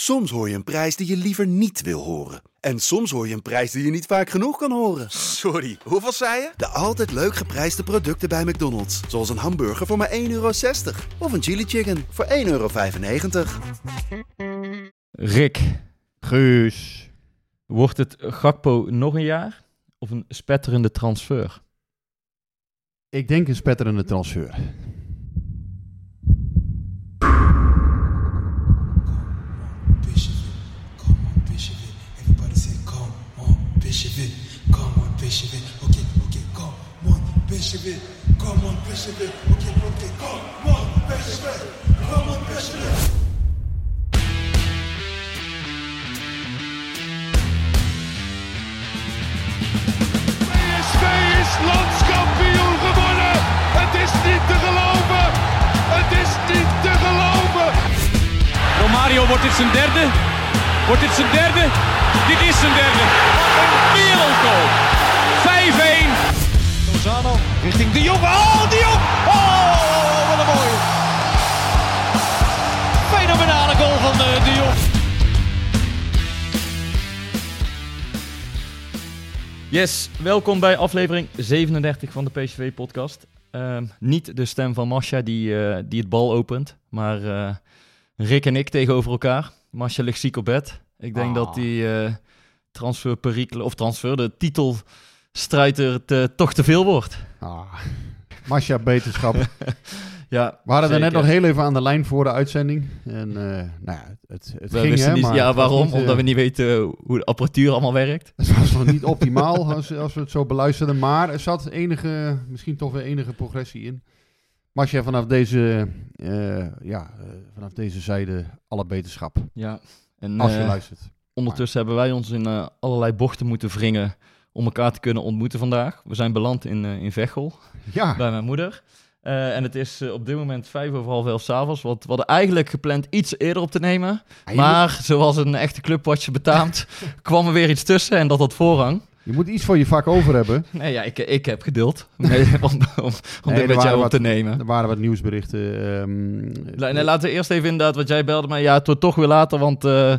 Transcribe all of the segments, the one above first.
Soms hoor je een prijs die je liever niet wil horen. En soms hoor je een prijs die je niet vaak genoeg kan horen. Sorry, hoeveel zei je? De altijd leuk geprijsde producten bij McDonald's. Zoals een hamburger voor maar 1,60 euro. Of een chili chicken voor 1,95 euro. Rick, Guus. wordt het Gakpo nog een jaar of een spetterende transfer? Ik denk een spetterende transfer. Bishop it, come on, Bishop it. Everybody say, come on, Bishop it, come on, Bishop it. Okay, okay, come on, Bishop it, come on, Bishop it. Okay, okay, come on, Bishop it, come on, Bishop it. PSV is landskampioen gewonnen. Het is niet te geloven. Het is niet te geloven. Romario, wordt dit zijn derde? Wordt dit zijn derde? Dit is zijn derde. Een wereldgoal. 5-1. Lozano richting De Jong. Oh, De Jong. Oh, wat een mooie. Fenomenale goal van eh, De Jong. Yes, welkom bij aflevering 37 van de PSV-podcast. niet de stem van Masha die, eh, die het bal opent, maar eh, Rick en ik tegenover elkaar. Masha ligt ziek op bed. Ik denk Ah. dat die eh transferperikelen, of transfer, de er te, toch te veel wordt. Ah. Masha, beterschap. Ja, We hadden er net nog heel even aan de lijn voor de uitzending. En eh, nou ja, het, het We ging, hè, niet, maar ja, het waarom? niet, eh, Omdat we niet weten hoe de apparatuur allemaal werkt. Het was nog niet optimaal als, als we het zo beluisterden. Maar er zat enige, misschien toch weer enige progressie in. Masha, vanaf deze, eh, ja, vanaf deze zijde alle beterschap. Ja, en Als je luistert. Ondertussen hebben wij ons in allerlei bochten moeten wringen om elkaar te kunnen ontmoeten vandaag. We zijn beland in, eh in Veghel Ja, bij mijn moeder. Eh, en het is eh, op dit moment vijf over half elf s'avonds. Want we hadden eigenlijk gepland iets eerder op te nemen. je, Maar zoals een echte clubwatcher betaamt, kwam er weer iets tussen en dat had voorrang. Je moet iets voor je vak over hebben. Nee, ja, ik, ik heb geduld om, om, om Nee, dit met jou op wat- te nemen. Er waren wat nieuwsberichten. La- Nee, laten we eerst even inderdaad, wat jij belde mij. Ja, wordt toch weer later, want... eh,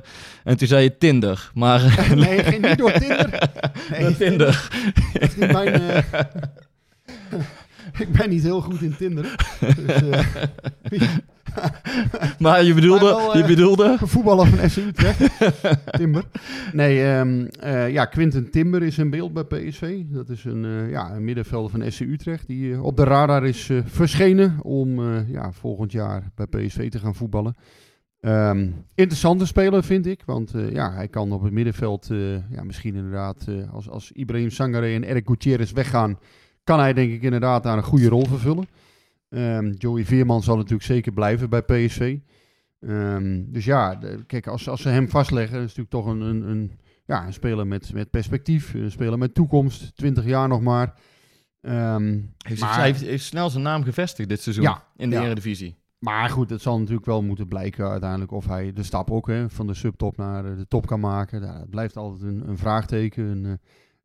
en toen zei je Tinder, maar... nee, geen, niet door Tinder. Nee, Door Tinder. Dat is niet mijn... eh, ik ben niet heel goed in Tinder. Dus, eh, Maar je bedoelde, Maar wel, eh, je bedoelde... voetballer van FC Utrecht. Timber. Nee, eh, ja, Quinten Timber is in beeld bij PSV. Dat is een, eh, ja, een middenvelder van FC Utrecht die op de radar is verschenen om ja, volgend jaar bij PSV te gaan voetballen. Ehm, interessante speler vind ik, want ja, hij kan op het middenveld ja, misschien inderdaad als, als Ibrahim Sangare en Eric Gutierrez weggaan, kan hij denk ik inderdaad daar een goede rol vervullen. Ehm, Joey Veerman zal natuurlijk zeker blijven bij PSV. Ehm, dus ja, de- kijk, als, als ze hem vastleggen, is het natuurlijk toch een, een, een, ja, een speler met, met perspectief, een speler met toekomst, 20 jaar nog maar. Ehm, Heeft, maar, hij heeft, heeft snel zijn naam gevestigd dit seizoen Ja, in de ja. Eredivisie. maar goed, het zal natuurlijk wel moeten blijken uiteindelijk of hij de stap ook hè, van de subtop naar de top kan maken. Ja, het blijft altijd een, een vraagteken, een, eh,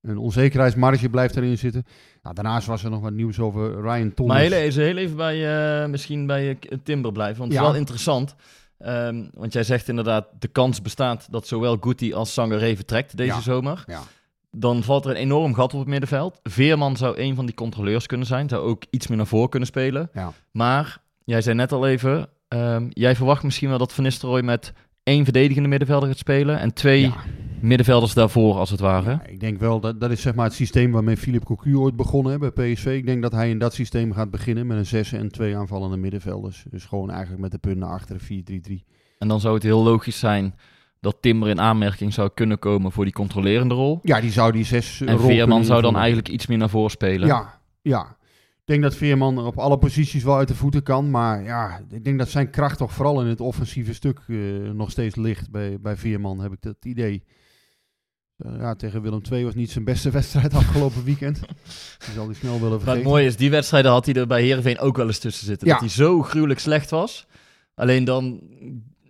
een onzekerheidsmarge blijft erin zitten. Nou, daarnaast was er nog wat nieuws over Ryan Thomas. Maar heel, even- heel even bij, eh, misschien bij eh, Timber blijven, want het Ja. is wel interessant. Ehm, want jij zegt inderdaad, de kans bestaat dat zowel Guti als Sangaré vertrekt deze Ja. zomer. Ja. Dan valt er een enorm gat op het middenveld. Veerman zou een van die controleurs kunnen zijn. Zou ook iets meer naar voren kunnen spelen. Ja. Maar, jij zei net al even, ehm, jij verwacht misschien wel dat Van Nistelrooy met één verdedigende middenvelder gaat spelen. En twee. Middenvelders daarvoor, als het ware. Ja, ik denk wel, dat, dat is zeg maar het systeem waarmee Philippe Cocu ooit begonnen hè, bij PSV. Ik denk dat hij in dat systeem gaat beginnen met een 6 en twee aanvallende middenvelders. Dus gewoon eigenlijk met de punten naar achteren 4-3-3. En dan zou het heel logisch zijn dat Timber in aanmerking zou kunnen komen voor die controlerende rol. Ja, die zou die zes En rol Veerman zou dan eigenlijk iets meer naar voren spelen. Ja, ja. Ik denk dat Veerman op alle posities wel uit de voeten kan. Maar ja, ik denk dat zijn kracht toch vooral in het offensieve stuk eh, nog steeds ligt bij, bij Veerman, heb ik dat idee. Eh, ja, tegen Willem II was niet zijn beste wedstrijd afgelopen weekend. Die zal hij snel willen Maar het vergeten. mooie is, die wedstrijden had hij er bij Heerenveen ook wel eens tussen zitten. Ja. Dat hij zo gruwelijk slecht was. Alleen dan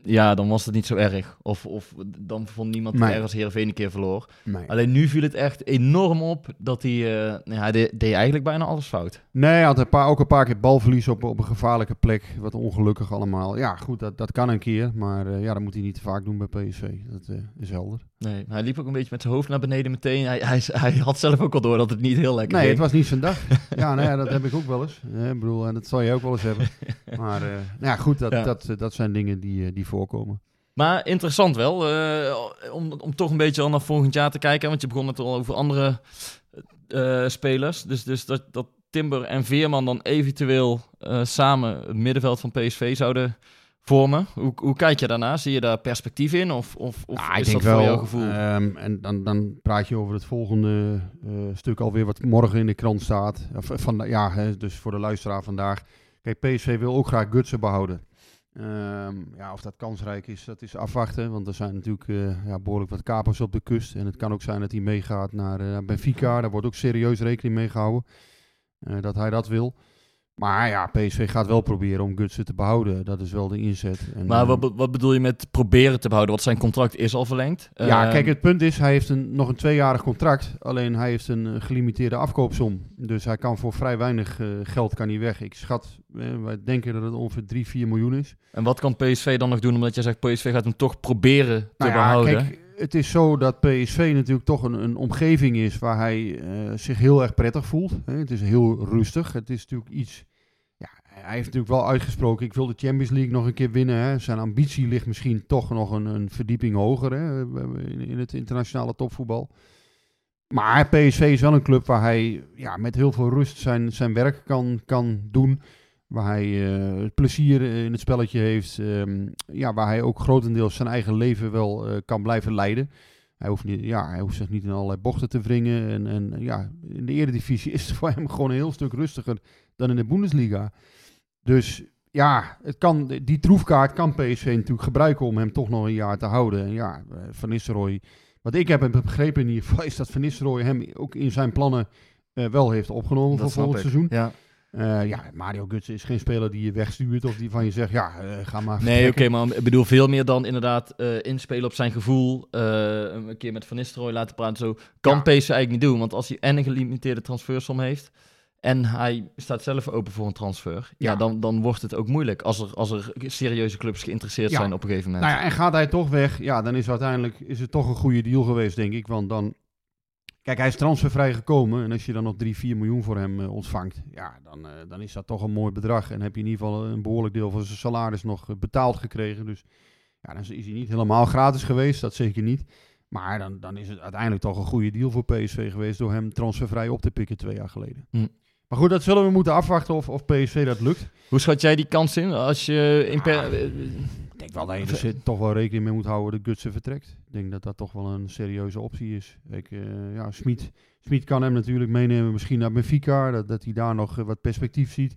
ja, dan was het niet zo erg. Of, of dan vond niemand het Nee. erg als Heerenveen een keer verloor. Nee. Alleen nu viel het echt enorm op dat hij... ja, hij deed, deed eigenlijk bijna alles fout. Nee, hij had een paar, ook een paar keer balverlies op, op een gevaarlijke plek. Wat ongelukkig allemaal. Ja, goed, dat, dat kan een keer. Maar eh, ja, dat moet hij niet te vaak doen bij PSV. Dat is helder. Nee, hij liep ook een beetje met zijn hoofd naar beneden meteen. Hij, hij, hij had zelf ook al door dat het niet heel lekker Nee, ging. het was niet zijn dag. ja, nou ja, dat heb ik ook wel eens. Ik bedoel, en dat zal je ook wel eens hebben. Maar eh, nou ja, goed, dat, Ja. Dat, eh, dat zijn dingen die, eh, die voorkomen. Maar interessant wel, om, om toch een beetje al naar volgend jaar te kijken. Want je begon het al over andere spelers. Dus, dus dat, dat Timber en Veerman dan eventueel samen het middenveld van PSV zouden vormen. Hoe, hoe kijk je daarna? Zie je daar perspectief in? Of, of, of is dat voor jouw gevoel? ehm, en dan, dan praat je over het volgende eh, stuk alweer wat morgen in de krant staat. Of, eh, van, ja, hè, dus voor de luisteraar vandaag. Kijk, PSV wil ook graag Gutsen behouden. Ehm, ja, of dat kansrijk is, dat is afwachten. Want er zijn natuurlijk eh, ja, behoorlijk wat kapers op de kust. En het kan ook zijn dat hij meegaat naar eh, Benfica. Daar wordt ook serieus rekening mee gehouden. eh, dat hij dat wil. Maar ja, PSV gaat wel proberen om Gutsen te behouden. Dat is wel de inzet. En, maar eh, wat, wat bedoel je met proberen te behouden? Want zijn contract is al verlengd. Ja, Eh, kijk, het punt is, hij heeft een, nog een tweejarig contract. Alleen hij heeft een eh, gelimiteerde afkoopsom. Dus hij kan voor vrij weinig eh, geld kan hij weg. Ik schat, eh, wij denken dat het ongeveer 3, 4 miljoen is. En wat kan PSV dan nog doen? Omdat jij zegt, PSV gaat hem toch proberen te Nou ja, behouden. kijk, het is zo dat PSV natuurlijk toch een, een omgeving is waar hij eh, zich heel erg prettig voelt. Hè. Het is heel rustig. Het is natuurlijk iets... Ja, hij heeft natuurlijk wel uitgesproken, ik wil de Champions League nog een keer winnen. Hè. Zijn ambitie ligt misschien toch nog een, een verdieping hoger hè, in, in het internationale topvoetbal. Maar PSV is wel een club waar hij ja, met heel veel rust zijn, zijn werk kan, kan doen. Waar hij eh, het plezier in het spelletje heeft. ehm, ja, waar hij ook grotendeels zijn eigen leven wel eh, kan blijven leiden. Hij hoeft, niet, ja, hij hoeft zich niet in allerlei bochten te wringen. En, en ja, in de eredivisie is het voor hem gewoon een heel stuk rustiger dan in de Bundesliga. Dus ja, het kan, die troefkaart kan PSV natuurlijk gebruiken om hem toch nog een jaar te houden. En ja, eh, Van Nistelrooy, wat ik heb begrepen in ieder geval, is dat Van Nistelrooy hem ook in zijn plannen wel heeft opgenomen voor snap volgend ik. seizoen. Ja. Eh, ja, Mario Gutsen is geen speler die je wegstuurt of die van je zegt, ja, eh, ga maar Nee, oké, vertrekken. maar ik bedoel veel meer dan inderdaad eh, inspelen op zijn gevoel. een keer met Van Nistelrooy laten praten. Zo kan Ja. Eigenlijk niet doen. Want als hij en een gelimiteerde transfersom heeft... en hij staat zelf open voor een transfer... ja, Ja. dan, dan wordt het ook moeilijk... als er, als er serieuze clubs geïnteresseerd Ja. zijn op een gegeven moment. Nou ja, en gaat hij toch weg, ja, dan is uiteindelijk is het toch een goede deal geweest, denk ik. Want dan, kijk, hij is transfervrij gekomen. En als je dan nog 3, 4 miljoen voor hem eh, ontvangt, ja, dan, eh, dan is dat toch een mooi bedrag. En heb je in ieder geval een behoorlijk deel van zijn salaris nog eh, betaald gekregen. Dus ja, dan is hij niet helemaal gratis geweest, dat zeker niet. Maar dan, dan is het uiteindelijk toch een goede deal voor PSV geweest door hem transfervrij op te pikken twee jaar geleden. Hm. Maar goed, dat zullen we moeten afwachten of, of PSV dat lukt. Hoe schat jij die kans in? Als je in per... Ah. Ik denk wel dat je er zit- toch wel rekening mee moet houden dat Gutsen vertrekt. Ik denk dat dat toch wel een serieuze optie is. Ik, eh, ja, Smit, Smit kan hem natuurlijk meenemen misschien naar Benfica, dat, dat hij daar nog eh, wat perspectief ziet.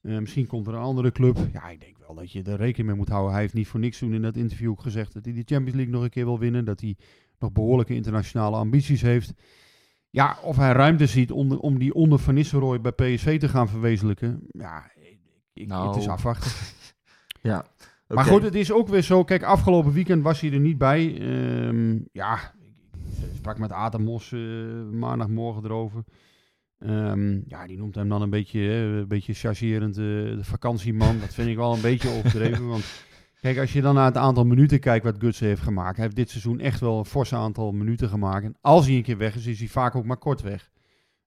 Eh, misschien komt er een andere club. Ja, ik denk wel dat je er rekening mee moet houden. Hij heeft niet voor niks toen in dat interview ook gezegd dat hij de Champions League nog een keer wil winnen. Dat hij nog behoorlijke internationale ambities heeft. Ja, of hij ruimte ziet om, de- om die onder Van Nistelrooy bij PSV te gaan verwezenlijken. Ja, ik, ik- Nou. het is afwachten. ja. Maar goed, het is ook weer zo. Kijk, afgelopen weekend was hij er niet bij. Ehm, ja, ik, sprak met Atemos eh maandagmorgen erover. Ehm, ja, die noemt hem dan een beetje, hè, een beetje chargerend eh, de vakantieman. Dat vind ik wel een beetje overdreven. Want kijk, als je dan naar het aantal minuten kijkt wat Gutsen heeft gemaakt. Hij heeft dit seizoen echt wel een fors aantal minuten gemaakt. En als hij een keer weg is, is hij vaak ook maar kort weg.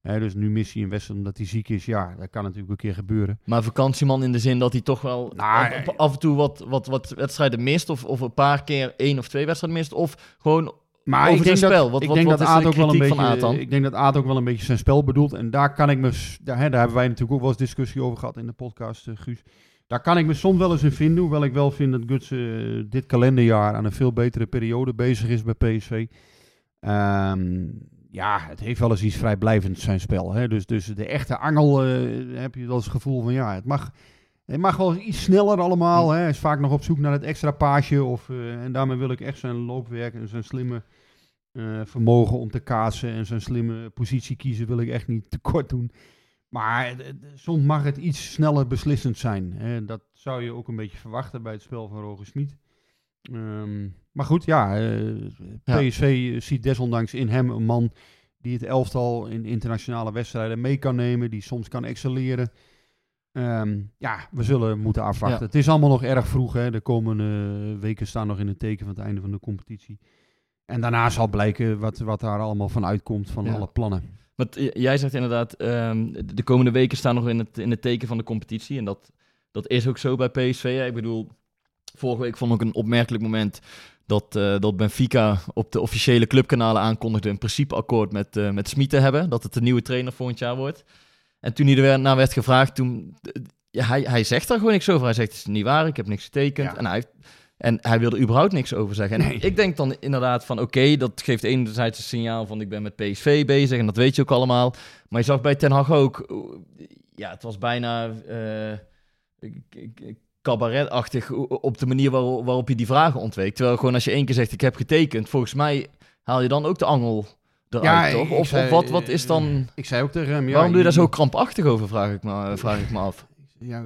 Hè, dus nu mist hij een wedstrijd omdat hij ziek is. Ja, dat kan natuurlijk een keer gebeuren. Maar vakantieman in de zin dat hij toch wel Nou, af, af en toe wat, wat, wat wedstrijden mist. Of, of een paar keer één of twee wedstrijden mist. Of gewoon Maar over zijn dat, spel. Wat- ik wat- denk wat dat de ook wel een beetje. Ik denk dat Aad ook wel een beetje zijn spel bedoelt. En daar kan ik me. Daar, hè, daar hebben wij natuurlijk ook wel eens discussie over gehad in de podcast, eh, Guus. Daar kan ik me soms wel eens in vinden. Hoewel ik wel vind dat Guts eh, dit kalenderjaar aan een veel betere periode bezig is bij PSV. Ehm, ja, het heeft wel eens iets vrijblijvends zijn spel. Hè? Dus, dus de echte angel eh, heb je eens het gevoel van ja, het mag. Het mag wel iets sneller allemaal. Hè. Hij is vaak nog op zoek naar het extra paasje. Of, eh, en daarmee wil ik echt zijn loopwerk en zijn slimme eh, vermogen om te kaatsen en zijn slimme positie kiezen wil ik echt niet tekort doen. Maar soms mag het iets sneller beslissend zijn. Hè. Dat zou je ook een beetje verwachten bij het spel van Roger Smit. Ehm, maar goed, ja, eh, Ja. PSV ziet desondanks in hem een man die het elftal in internationale wedstrijden mee kan nemen, die soms kan excelleren. Ehm, ja, we zullen moeten afwachten. Ja. Het is allemaal nog erg vroeg. Hè. De komende weken staan nog in het teken van het einde van de competitie. En daarna zal blijken wat, wat daar allemaal van uitkomt van Ja. alle plannen. Want j- jij zegt inderdaad, ehm, de- de komende weken staan nog in het, in het teken van de competitie. En dat, dat is ook zo bij PSV. hè. Ik bedoel, vorige week vond ik een opmerkelijk moment dat, eh, dat Benfica op de officiële clubkanalen aankondigde een principeakkoord met, eh met Smit te hebben. Dat het de nieuwe trainer volgend jaar wordt. En toen hij er naar werd gevraagd, toen, ja, hij, hij zegt daar gewoon niks over. Hij zegt, het is niet waar, ik heb niks getekend. Ja. En, hij, en hij wilde überhaupt niks over zeggen. En Nee. ik denk dan inderdaad van, oké, dat geeft enerzijds een signaal van ik ben met PSV bezig. En dat weet je ook allemaal. Maar je zag bij Ten Hag ook, ja, het was bijna eh, cabaretachtig op de manier waar- waarop je die vragen ontweek. Terwijl gewoon als je één keer zegt ik heb getekend, volgens mij haal je dan ook de angel eruit, toch? Of, zei, of wat, wat is dan... eh, ik zei ook tegen hem... Ja, waarom doe je daar zo krampachtig over, vraag ik me, vraag ik me af. Ja,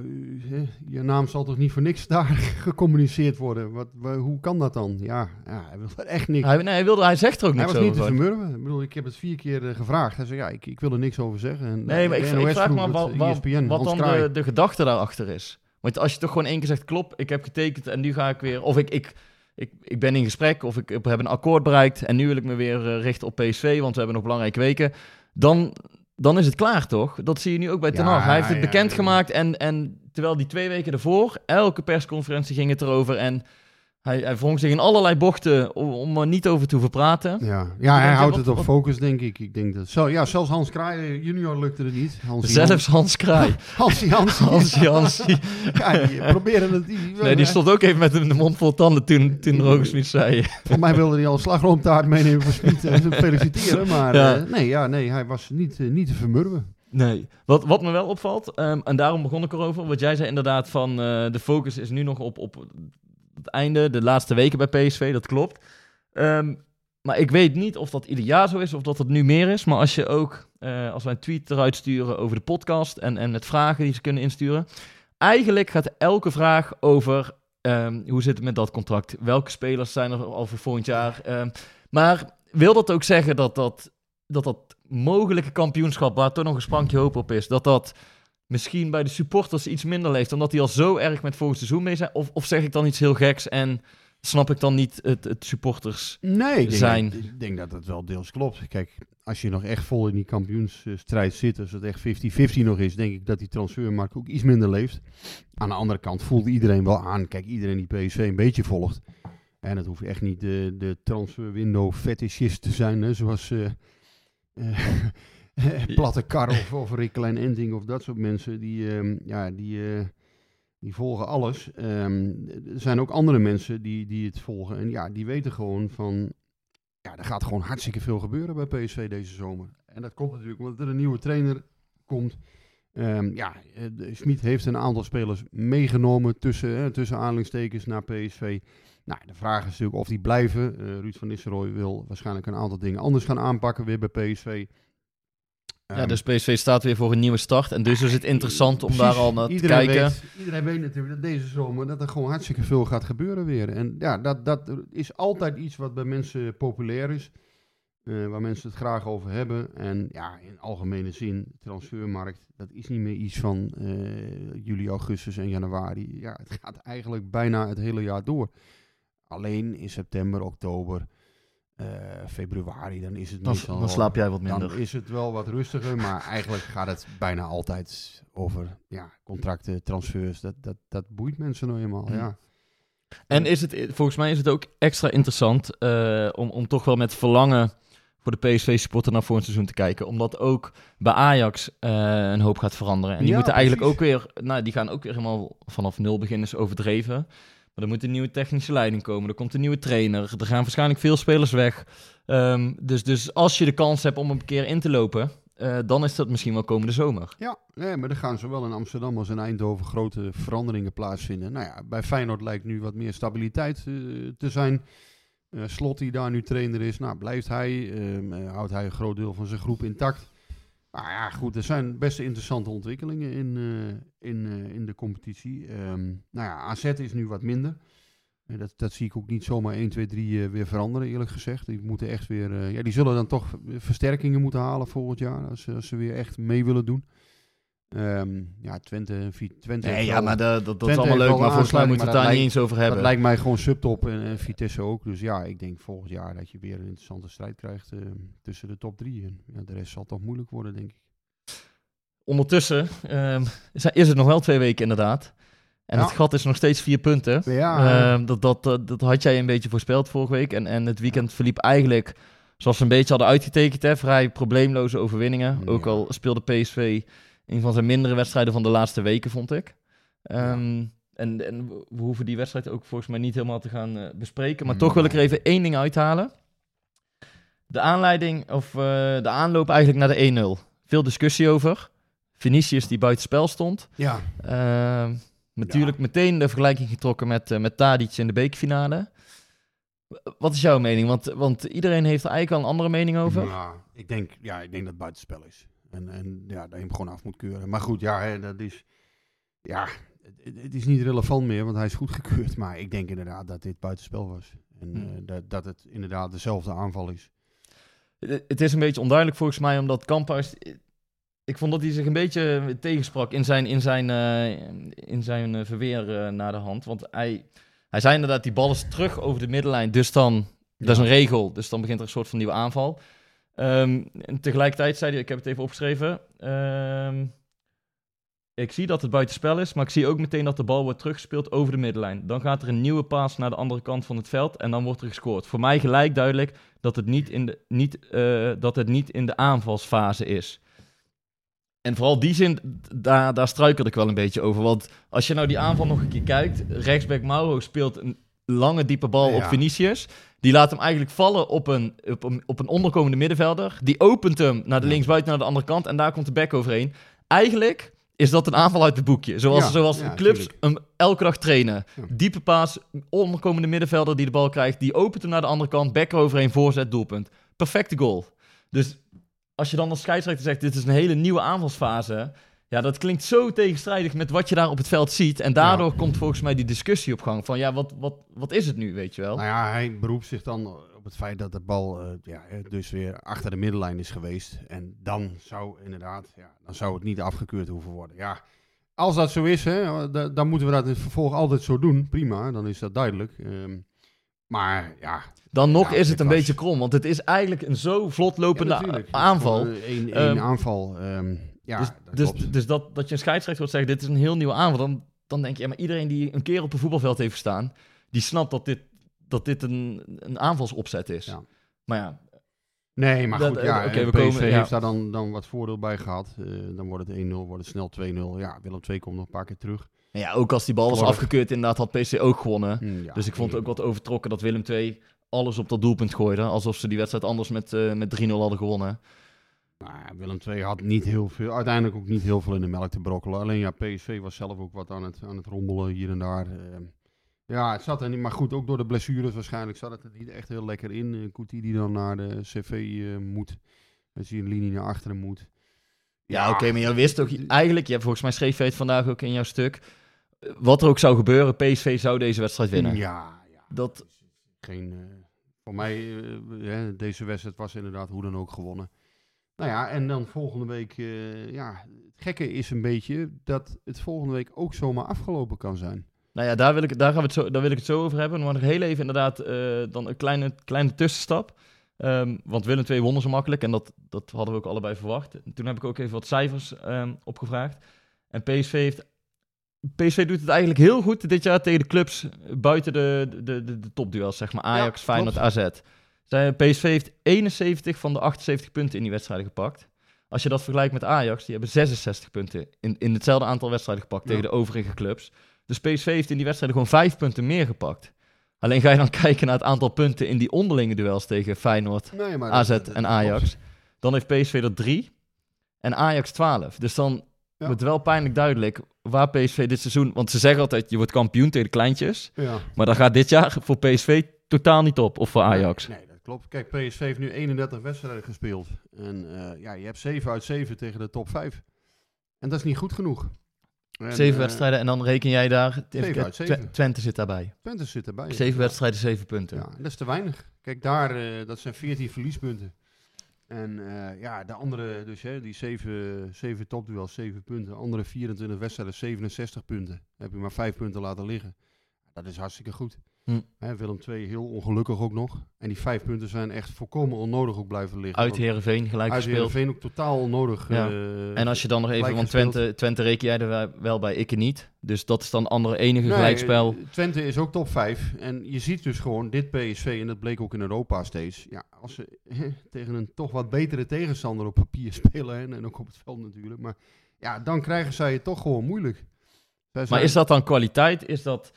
je naam zal toch niet voor niks daar gecommuniceerd worden? Wat, wa- hoe kan dat dan? Ja, ja hij wil er echt niks. Hij, nee, hij, wilde, hij zegt er ook Hij niks was niet te vermurwen. Ik bedoel, ik heb het vier keer eh, gevraagd. Hij zei, ja, ik, ik wil er niks over zeggen. En, Nee, maar ik, vraag me vroeg af het, wa- wa- ESPN, wat dan de, de gedachte daarachter is. Want als je toch gewoon één keer zegt, klopt, ik heb getekend en nu ga ik weer... Of ik, ik, ik, ik ben in gesprek of ik, ik heb een akkoord bereikt en nu wil ik me weer eh, richten op PSV, want we hebben nog belangrijke weken. Dan, dan is het klaar, toch? Dat zie je nu ook bij Ten Ja, Hag. Hij heeft het ja, bekendgemaakt en, en terwijl die twee weken ervoor, elke persconferentie ging het erover en hij, hij wrong zich in allerlei bochten om, om er niet over te hoeven praten. Ja, ja hij houdt het op focus, denk ik. ik denk dat, zo, ja, zelfs Hans Kraai junior lukte het niet. Zelfs Hans Kraai. Hans- Hansie Hansie. Hansie Hansie. Ja, die proberen het. Die, Nee, die stond ook even met de mond vol tanden toen, toen Rogersmit zei. Voor mij wilde hij al een slagroomtaart meenemen voor Smit en hem feliciteren. Maar Ja. eh, nee, ja, nee, hij was niet, eh, niet te vermurwen. Nee. Wat, wat me wel opvalt, ehm, en daarom begon ik erover, wat jij zei inderdaad van eh, de focus is nu nog op, op het einde, de laatste weken bij PSV, dat klopt. Ehm, maar ik weet niet of dat ieder jaar zo is of dat het nu meer is. Maar als je ook, eh, als wij een tweet eruit sturen over de podcast en, en met vragen die ze kunnen insturen. Eigenlijk gaat elke vraag over ehm, hoe zit het met dat contract? Welke spelers zijn er al voor volgend jaar? Ehm, maar wil dat ook zeggen dat dat, dat dat mogelijke kampioenschap, waar toch nog een sprankje hoop op is, dat dat misschien bij de supporters iets minder leeft, omdat die al zo erg met volgend seizoen mee zijn? Of, of zeg ik dan iets heel geks en snap ik dan niet het, het supporters? Nee, ik denk, Zijn. Dat, ik denk dat dat wel deels klopt. Kijk, als je nog echt vol in die kampioensstrijd zit, als het echt 50-50 nog is, denk ik dat die transfermarkt ook iets minder leeft. Aan de andere kant voelt iedereen wel aan, kijk, iedereen die PSV een beetje volgt. En het hoeft echt niet de, de transfer window fetishist te zijn, hè, zoals eh, eh, Platte Kar of, of Rick Klein Ending of dat soort mensen. Die, ehm, ja, die, eh, die volgen alles. Ehm, er zijn ook andere mensen die, die het volgen. En ja, die weten gewoon van... Ja, er gaat gewoon hartstikke veel gebeuren bij PSV deze zomer. En dat komt natuurlijk omdat er een nieuwe trainer komt. Ehm, ja, eh, Smit heeft een aantal spelers meegenomen tussen, eh, tussen aanhalingstekens naar PSV. Nou, de vraag is natuurlijk of die blijven. Eh, Ruud van Nistelrooy wil waarschijnlijk een aantal dingen anders gaan aanpakken weer bij PSV. Ja, Ehm, dus PSV staat weer voor een nieuwe start en dus is het interessant om daar al naar te iedereen kijken. Weet, iedereen weet natuurlijk dat deze zomer dat er gewoon hartstikke veel gaat gebeuren weer. En ja, dat, dat is altijd iets wat bij mensen populair is. eh, waar mensen het graag over hebben. En ja, in algemene zin, transfermarkt, dat is niet meer iets van eh, juli, augustus en januari. Ja, het gaat eigenlijk bijna het hele jaar door. Alleen in september, oktober, eh, februari, dan is het Dan, meestal dan slaap jij wat dan minder. is het wel wat rustiger, maar eigenlijk gaat het bijna altijd over ja, contracten, transfers. Dat, dat, dat boeit mensen nou eenmaal, Hm. ja. En is het, volgens mij is het ook extra interessant eh, om, om toch wel met verlangen voor de PSV-supporter naar volgend seizoen te kijken. Omdat ook bij Ajax eh, een hoop gaat veranderen. En die Ja, moeten eigenlijk ook weer, nou, die gaan ook weer helemaal vanaf nul beginnen, is overdreven. Er moet een nieuwe technische leiding komen. Er komt een nieuwe trainer. Er gaan waarschijnlijk veel spelers weg. Ehm, dus, dus als je de kans hebt om een keer in te lopen, eh, dan is dat misschien wel komende zomer. Ja, nee, maar er gaan zowel in Amsterdam als in Eindhoven grote veranderingen plaatsvinden. Nou ja, bij Feyenoord lijkt nu wat meer stabiliteit eh, te zijn. Eh, Slot die daar nu trainer is, nou blijft hij, ehm, eh, houdt hij een groot deel van zijn groep intact. Maar ja, goed, er zijn best interessante ontwikkelingen in, eh, in, eh, in de competitie. Ehm, nou ja, AZ is nu wat minder. En dat, dat zie ik ook niet zomaar 1, 2, 3 eh, weer veranderen, eerlijk gezegd. Die moeten echt weer. eh, ja, die zullen dan toch versterkingen moeten halen volgend jaar. Als, als ze weer echt mee willen doen. Ehm, ja, Twente, Twente. Nee, ja, wel- maar dat, dat, dat is allemaal leuk, maar volgens mij moeten we het daar niet eens over hebben. Dat lijkt mij gewoon subtop en, en Vitesse ook. Dus ja, ik denk volgend jaar dat je weer een interessante strijd krijgt eh, tussen de top drie. En ja, de rest zal toch moeilijk worden, denk ik. Ondertussen ehm, is is het nog wel twee weken inderdaad. En Ja. het gat is nog steeds vier punten. Ja, Ehm, dat, dat, dat, dat had jij een beetje voorspeld vorige week. En, en het weekend verliep eigenlijk zoals we een beetje hadden uitgetekend. Hè? Vrij probleemloze overwinningen. Ook al speelde PSV een van zijn mindere wedstrijden van de laatste weken, vond ik. Ehm, en, en we hoeven die wedstrijd ook volgens mij niet helemaal te gaan eh, bespreken. Maar toch wil ik er even één ding uithalen. De aanleiding, of eh, de aanloop eigenlijk naar de 1-0. Veel discussie over. Vinicius die buitenspel stond. ja. Ehm, natuurlijk meteen de vergelijking getrokken met, eh met Tadic in de bekerfinale. Wat is jouw mening? Want, want iedereen heeft er eigenlijk al een andere mening over. Ja, ik denk, ja, ik denk dat het buitenspel is. En, en ja, dat je hem gewoon af moet keuren. Maar goed, ja, hè, dat is. Ja, het, het is niet relevant meer, want hij is goedgekeurd. Maar ik denk inderdaad dat dit buitenspel was. En Hm. eh, dat, dat het inderdaad dezelfde aanval is. Het- is een beetje onduidelijk volgens mij, omdat Kamphuis... Ik vond dat hij zich een beetje tegensprak in zijn, in zijn, eh, in zijn eh, verweer eh, naar de hand. Want hij, hij zei inderdaad, die bal is terug over de middenlijn. Dus dan, dat is een regel. Dus dan begint er een soort van nieuwe aanval. Ehm, tegelijkertijd zei hij, ik heb het even opgeschreven. ehm, ik zie dat het buitenspel is, maar ik zie ook meteen dat de bal wordt teruggespeeld over de middenlijn. Dan gaat er een nieuwe paas naar de andere kant van het veld en dan wordt er gescoord. Voor mij gelijk duidelijk dat het niet in de, niet, eh, dat het niet in de aanvalsfase is. En vooral die zin, daar, daar struikelde ik wel een beetje over. Want als je nou die aanval nog een keer kijkt, rechtsback Mauro speelt een lange diepe bal op. Vinicius. Die laat hem eigenlijk vallen op een, op een, op een onderkomende middenvelder. Die opent hem naar de Ja. linksbuiten, naar de andere kant. En daar komt de back overheen. Eigenlijk is dat een aanval uit het boekje. Zoals, Ja, zoals ja, clubs hem elke dag trainen. Ja. Diepe paas, onderkomende middenvelder die de bal krijgt. Die opent hem naar de andere kant, back eroverheen, voorzet, doelpunt. Perfecte goal. Dus als je dan als scheidsrechter zegt, dit is een hele nieuwe aanvalsfase. Ja, dat klinkt zo tegenstrijdig met wat je daar op het veld ziet. En daardoor komt volgens mij die discussie op gang. Van ja, wat, wat, wat is het nu, weet je wel? Nou ja, hij beroept zich dan op het feit dat de bal eh, ja, eh, dus weer achter de middenlijn is geweest. En dan zou inderdaad, ja, dan zou het niet afgekeurd hoeven worden. Ja, als dat zo is, hè, da- dan moeten we dat in het vervolg altijd zo doen. Prima, dan is dat duidelijk. Ehm, maar ja, Dan nog Ja, is het een was- beetje krom. Want het is eigenlijk een zo vlot lopende ja, aanval. Eh, één, Ehm, aanval. ehm, ja, dus dat dus, klopt. dus dat, dat je een scheidsrechter hoort zeggen, dit is een heel nieuwe aanval. Dan, dan denk je, ja, maar iedereen die een keer op een voetbalveld heeft gestaan, die snapt dat dit, dat dit een, een aanvalsopzet is. Ja. Maar ja, Nee, maar Dat- goed, ja, we PSV komen- ja. heeft daar dan, dan wat voordeel bij gehad. Eh, dan wordt het 1-0, wordt het snel 2-0. Ja, Willem II komt nog een paar keer terug. ja, ook als die bal was afgekeurd, inderdaad had PC ook gewonnen. Ja, dus ik vond het ook wat overtrokken dat Willem II alles op dat doelpunt gooide. Alsof ze die wedstrijd anders met, eh, met 3-0 hadden gewonnen. Nou Willem II had niet heel veel, uiteindelijk ook niet heel veel in de melk te brokkelen. Alleen ja, PSV was zelf ook wat aan het, aan het rommelen hier en daar. Ehm, ja, het zat er niet, maar goed, ook door de blessures waarschijnlijk zat het er niet echt heel lekker in. Uh, Kuti die dan naar de CV eh, moet, als hij een linie naar achteren moet. Ja, oké, maar je wist ook eigenlijk, ja, volgens mij schreef je het vandaag ook in jouw stuk. eh, Wat er ook zou gebeuren, PSV zou deze wedstrijd winnen. Ja, ja. Dat, Geen, eh, voor mij, eh, deze wedstrijd was inderdaad hoe dan ook gewonnen. Nou ja, en dan volgende week, eh, ja, het gekke is een beetje dat het volgende week ook zomaar afgelopen kan zijn. Nou ja, daar wil ik, daar gaan we het zo, daar wil ik het zo over hebben. Maar nog heel even inderdaad eh, dan een kleine, kleine tussenstap. Ehm, want Willem II wonnen zo makkelijk en dat, dat hadden we ook allebei verwacht. Toen heb ik ook even wat cijfers ehm, opgevraagd. En PSV heeft... PSV doet het eigenlijk heel goed dit jaar tegen de clubs buiten de, de, de, de topduels, zeg maar. Ajax, Ja, Feyenoord. AZ. Zij, PSV heeft 71 van de 78 punten in die wedstrijden gepakt. Als je dat vergelijkt met Ajax, die hebben 66 punten in, in hetzelfde aantal wedstrijden gepakt tegen de overige clubs. Dus PSV heeft in die wedstrijden gewoon vijf punten meer gepakt. Alleen ga je dan kijken naar het aantal punten in die onderlinge duels tegen Feyenoord, Nee, maar AZ dat- dat- en Ajax. Dan heeft PSV er drie en Ajax 12. Dus dan Ja. wordt wel pijnlijk duidelijk waar PSV dit seizoen... Want ze zeggen altijd, je wordt kampioen tegen de kleintjes. Ja. Maar dat gaat dit jaar voor PSV totaal niet op. Of voor Ajax. Nee, klopt. Kijk, PSV heeft nu 31 wedstrijden gespeeld. En eh, ja, je hebt 7 uit 7 tegen de top 5. En dat is niet goed genoeg. En, zeven eh, wedstrijden en dan reken jij daar... even zeven uit zeven. Twente zit daarbij. Twente zit erbij. Zeven wedstrijden, zeven punten. Ja, dat is te weinig. Kijk, daar, eh, dat zijn 14 verliespunten. En ja, de andere, dus hè, die 7, 7 topduels, 7 punten. Andere 24 wedstrijden, 67 punten. Heb je maar 5 punten laten liggen. Dat is hartstikke goed. Hm. Hè, Willem II heel ongelukkig ook nog. En die 5 punten zijn echt volkomen onnodig ook blijven liggen. Uit Want Heerenveen gelijk uit gespeeld. Heerenveen ook totaal onnodig. Ja. eh, En als je dan nog even, want gespeeld. Twente, Twente reken jij er wel- bij, ik niet. Dus dat is dan andere enige Nee, gelijkspel. eh, Twente is ook top 5. En je ziet dus gewoon dit PSV, en dat bleek ook in Europa steeds. Ja, als ze tegen een toch wat betere tegenstander op papier spelen, hè, en ook op het veld natuurlijk. Maar ja, dan krijgen zij het toch gewoon moeilijk. Zij Maar zijn- is dat dan kwaliteit? Is dat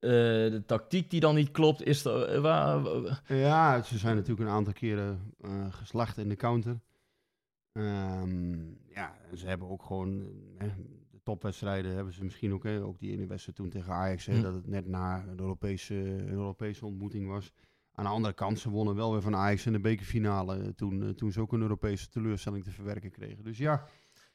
eh, de tactiek die dan niet klopt? Is eh, waar, Ja, ze zijn natuurlijk een aantal keren eh, geslacht in de counter. Ehm, ja, ze hebben ook gewoon eh, de topwedstrijden hebben ze misschien ook, hè, ook die ene wedstrijd toen tegen Ajax, hè, Hm. dat het net na een Europese, een Europese ontmoeting was. Aan de andere kant, ze wonnen wel weer van Ajax in de bekerfinale, toen, toen ze ook een Europese teleurstelling te verwerken kregen. Dus ja,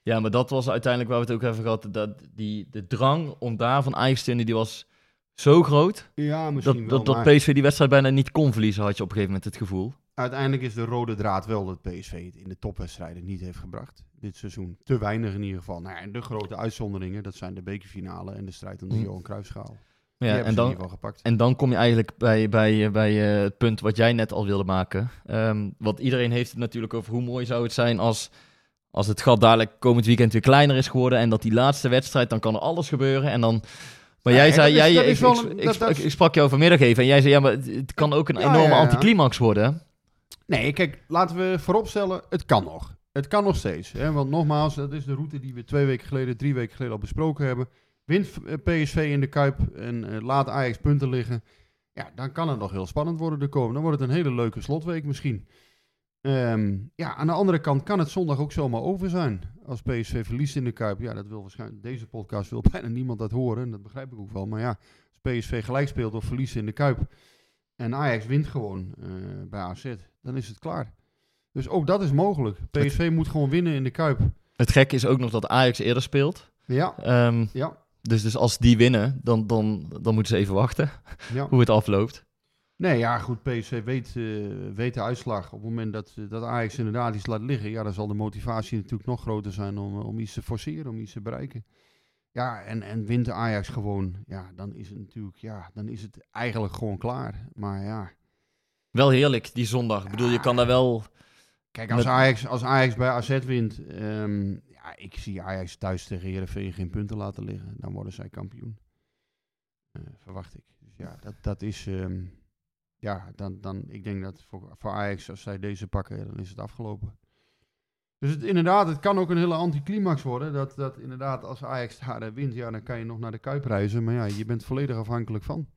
Ja, maar dat was uiteindelijk waar we het ook even gehad. Dat die, de drang om daar van Ajax te winnen, die was zo groot. ja misschien Dat, wel, dat, dat maar PSV die wedstrijd bijna niet kon verliezen, had je op een gegeven moment het gevoel. uiteindelijk is de rode draad wel dat PSV het in de topwedstrijden niet heeft gebracht. Dit seizoen. Te weinig in ieder geval. Nou, en de grote uitzonderingen, dat zijn de bekerfinale en de strijd om de Hm. Johan Cruijffschaal. Ja, en, dan, ieder geval gepakt. en dan kom je eigenlijk bij, bij, bij eh, het punt wat jij net al wilde maken. Ehm want iedereen heeft het natuurlijk over hoe mooi zou het zijn als, als het gat dadelijk komend weekend weer kleiner is geworden. En dat die laatste wedstrijd, dan kan er alles gebeuren. En dan... Maar jij zei, jij, ik, sprak- jou vanmiddag even en jij zei, ja, maar het, kan ook een Ja, enorme ja, anticlimax worden. Nee, kijk, laten we vooropstellen, het kan nog. Het kan nog steeds. Hè? Want nogmaals, dat is de route die we twee weken geleden, drie weken geleden al besproken hebben. Wint eh, PSV in de Kuip en eh, laat Ajax punten liggen. Ja, dan kan het nog heel spannend worden de komende. Dan wordt het een hele leuke slotweek misschien. Ehm, ja, aan de andere kant kan het zondag ook zomaar over zijn. Als PSV verliest in de Kuip. Ja, dat wil waarschijnlijk, deze podcast wil bijna niemand dat horen. En dat begrijp ik ook wel. Maar ja, als PSV gelijk speelt of verliest in de Kuip. En Ajax wint gewoon eh, bij AZ. Dan is het klaar. Dus ook dat is mogelijk. PSV moet gewoon winnen in de Kuip. Het gekke is ook nog dat Ajax eerder speelt. Ja, Ehm, ja, dus, dus als die winnen, dan, dan, dan moeten ze even wachten ja. hoe het afloopt. Nee, ja, goed. PSV weet, eh, weet de uitslag. Op het moment dat, eh, dat Ajax inderdaad iets laat liggen, ja, dan zal de motivatie natuurlijk nog groter zijn om, eh, om iets te forceren, om iets te bereiken. Ja, en, en wint de Ajax gewoon, ja, dan is het natuurlijk, ja, dan is het eigenlijk gewoon klaar. Maar ja, Wel heerlijk, die zondag. Ik bedoel, je kan daar wel... kijk, als, Met- Ajax, als Ajax bij AZ wint, ehm, ja, ik zie Ajax thuis tegen Heerenveen geen punten laten liggen. Dan worden zij kampioen. Verwacht ik. Dus ja, dat, dat is, ehm, ja, dan, dan, ik denk dat voor, voor Ajax, als zij deze pakken, dan is het afgelopen. Dus het, inderdaad, het kan ook een hele anticlimax worden. Dat, dat inderdaad, als Ajax daar eh, wint, ja, dan kan je nog naar de Kuip reizen. Maar ja, je bent volledig afhankelijk van.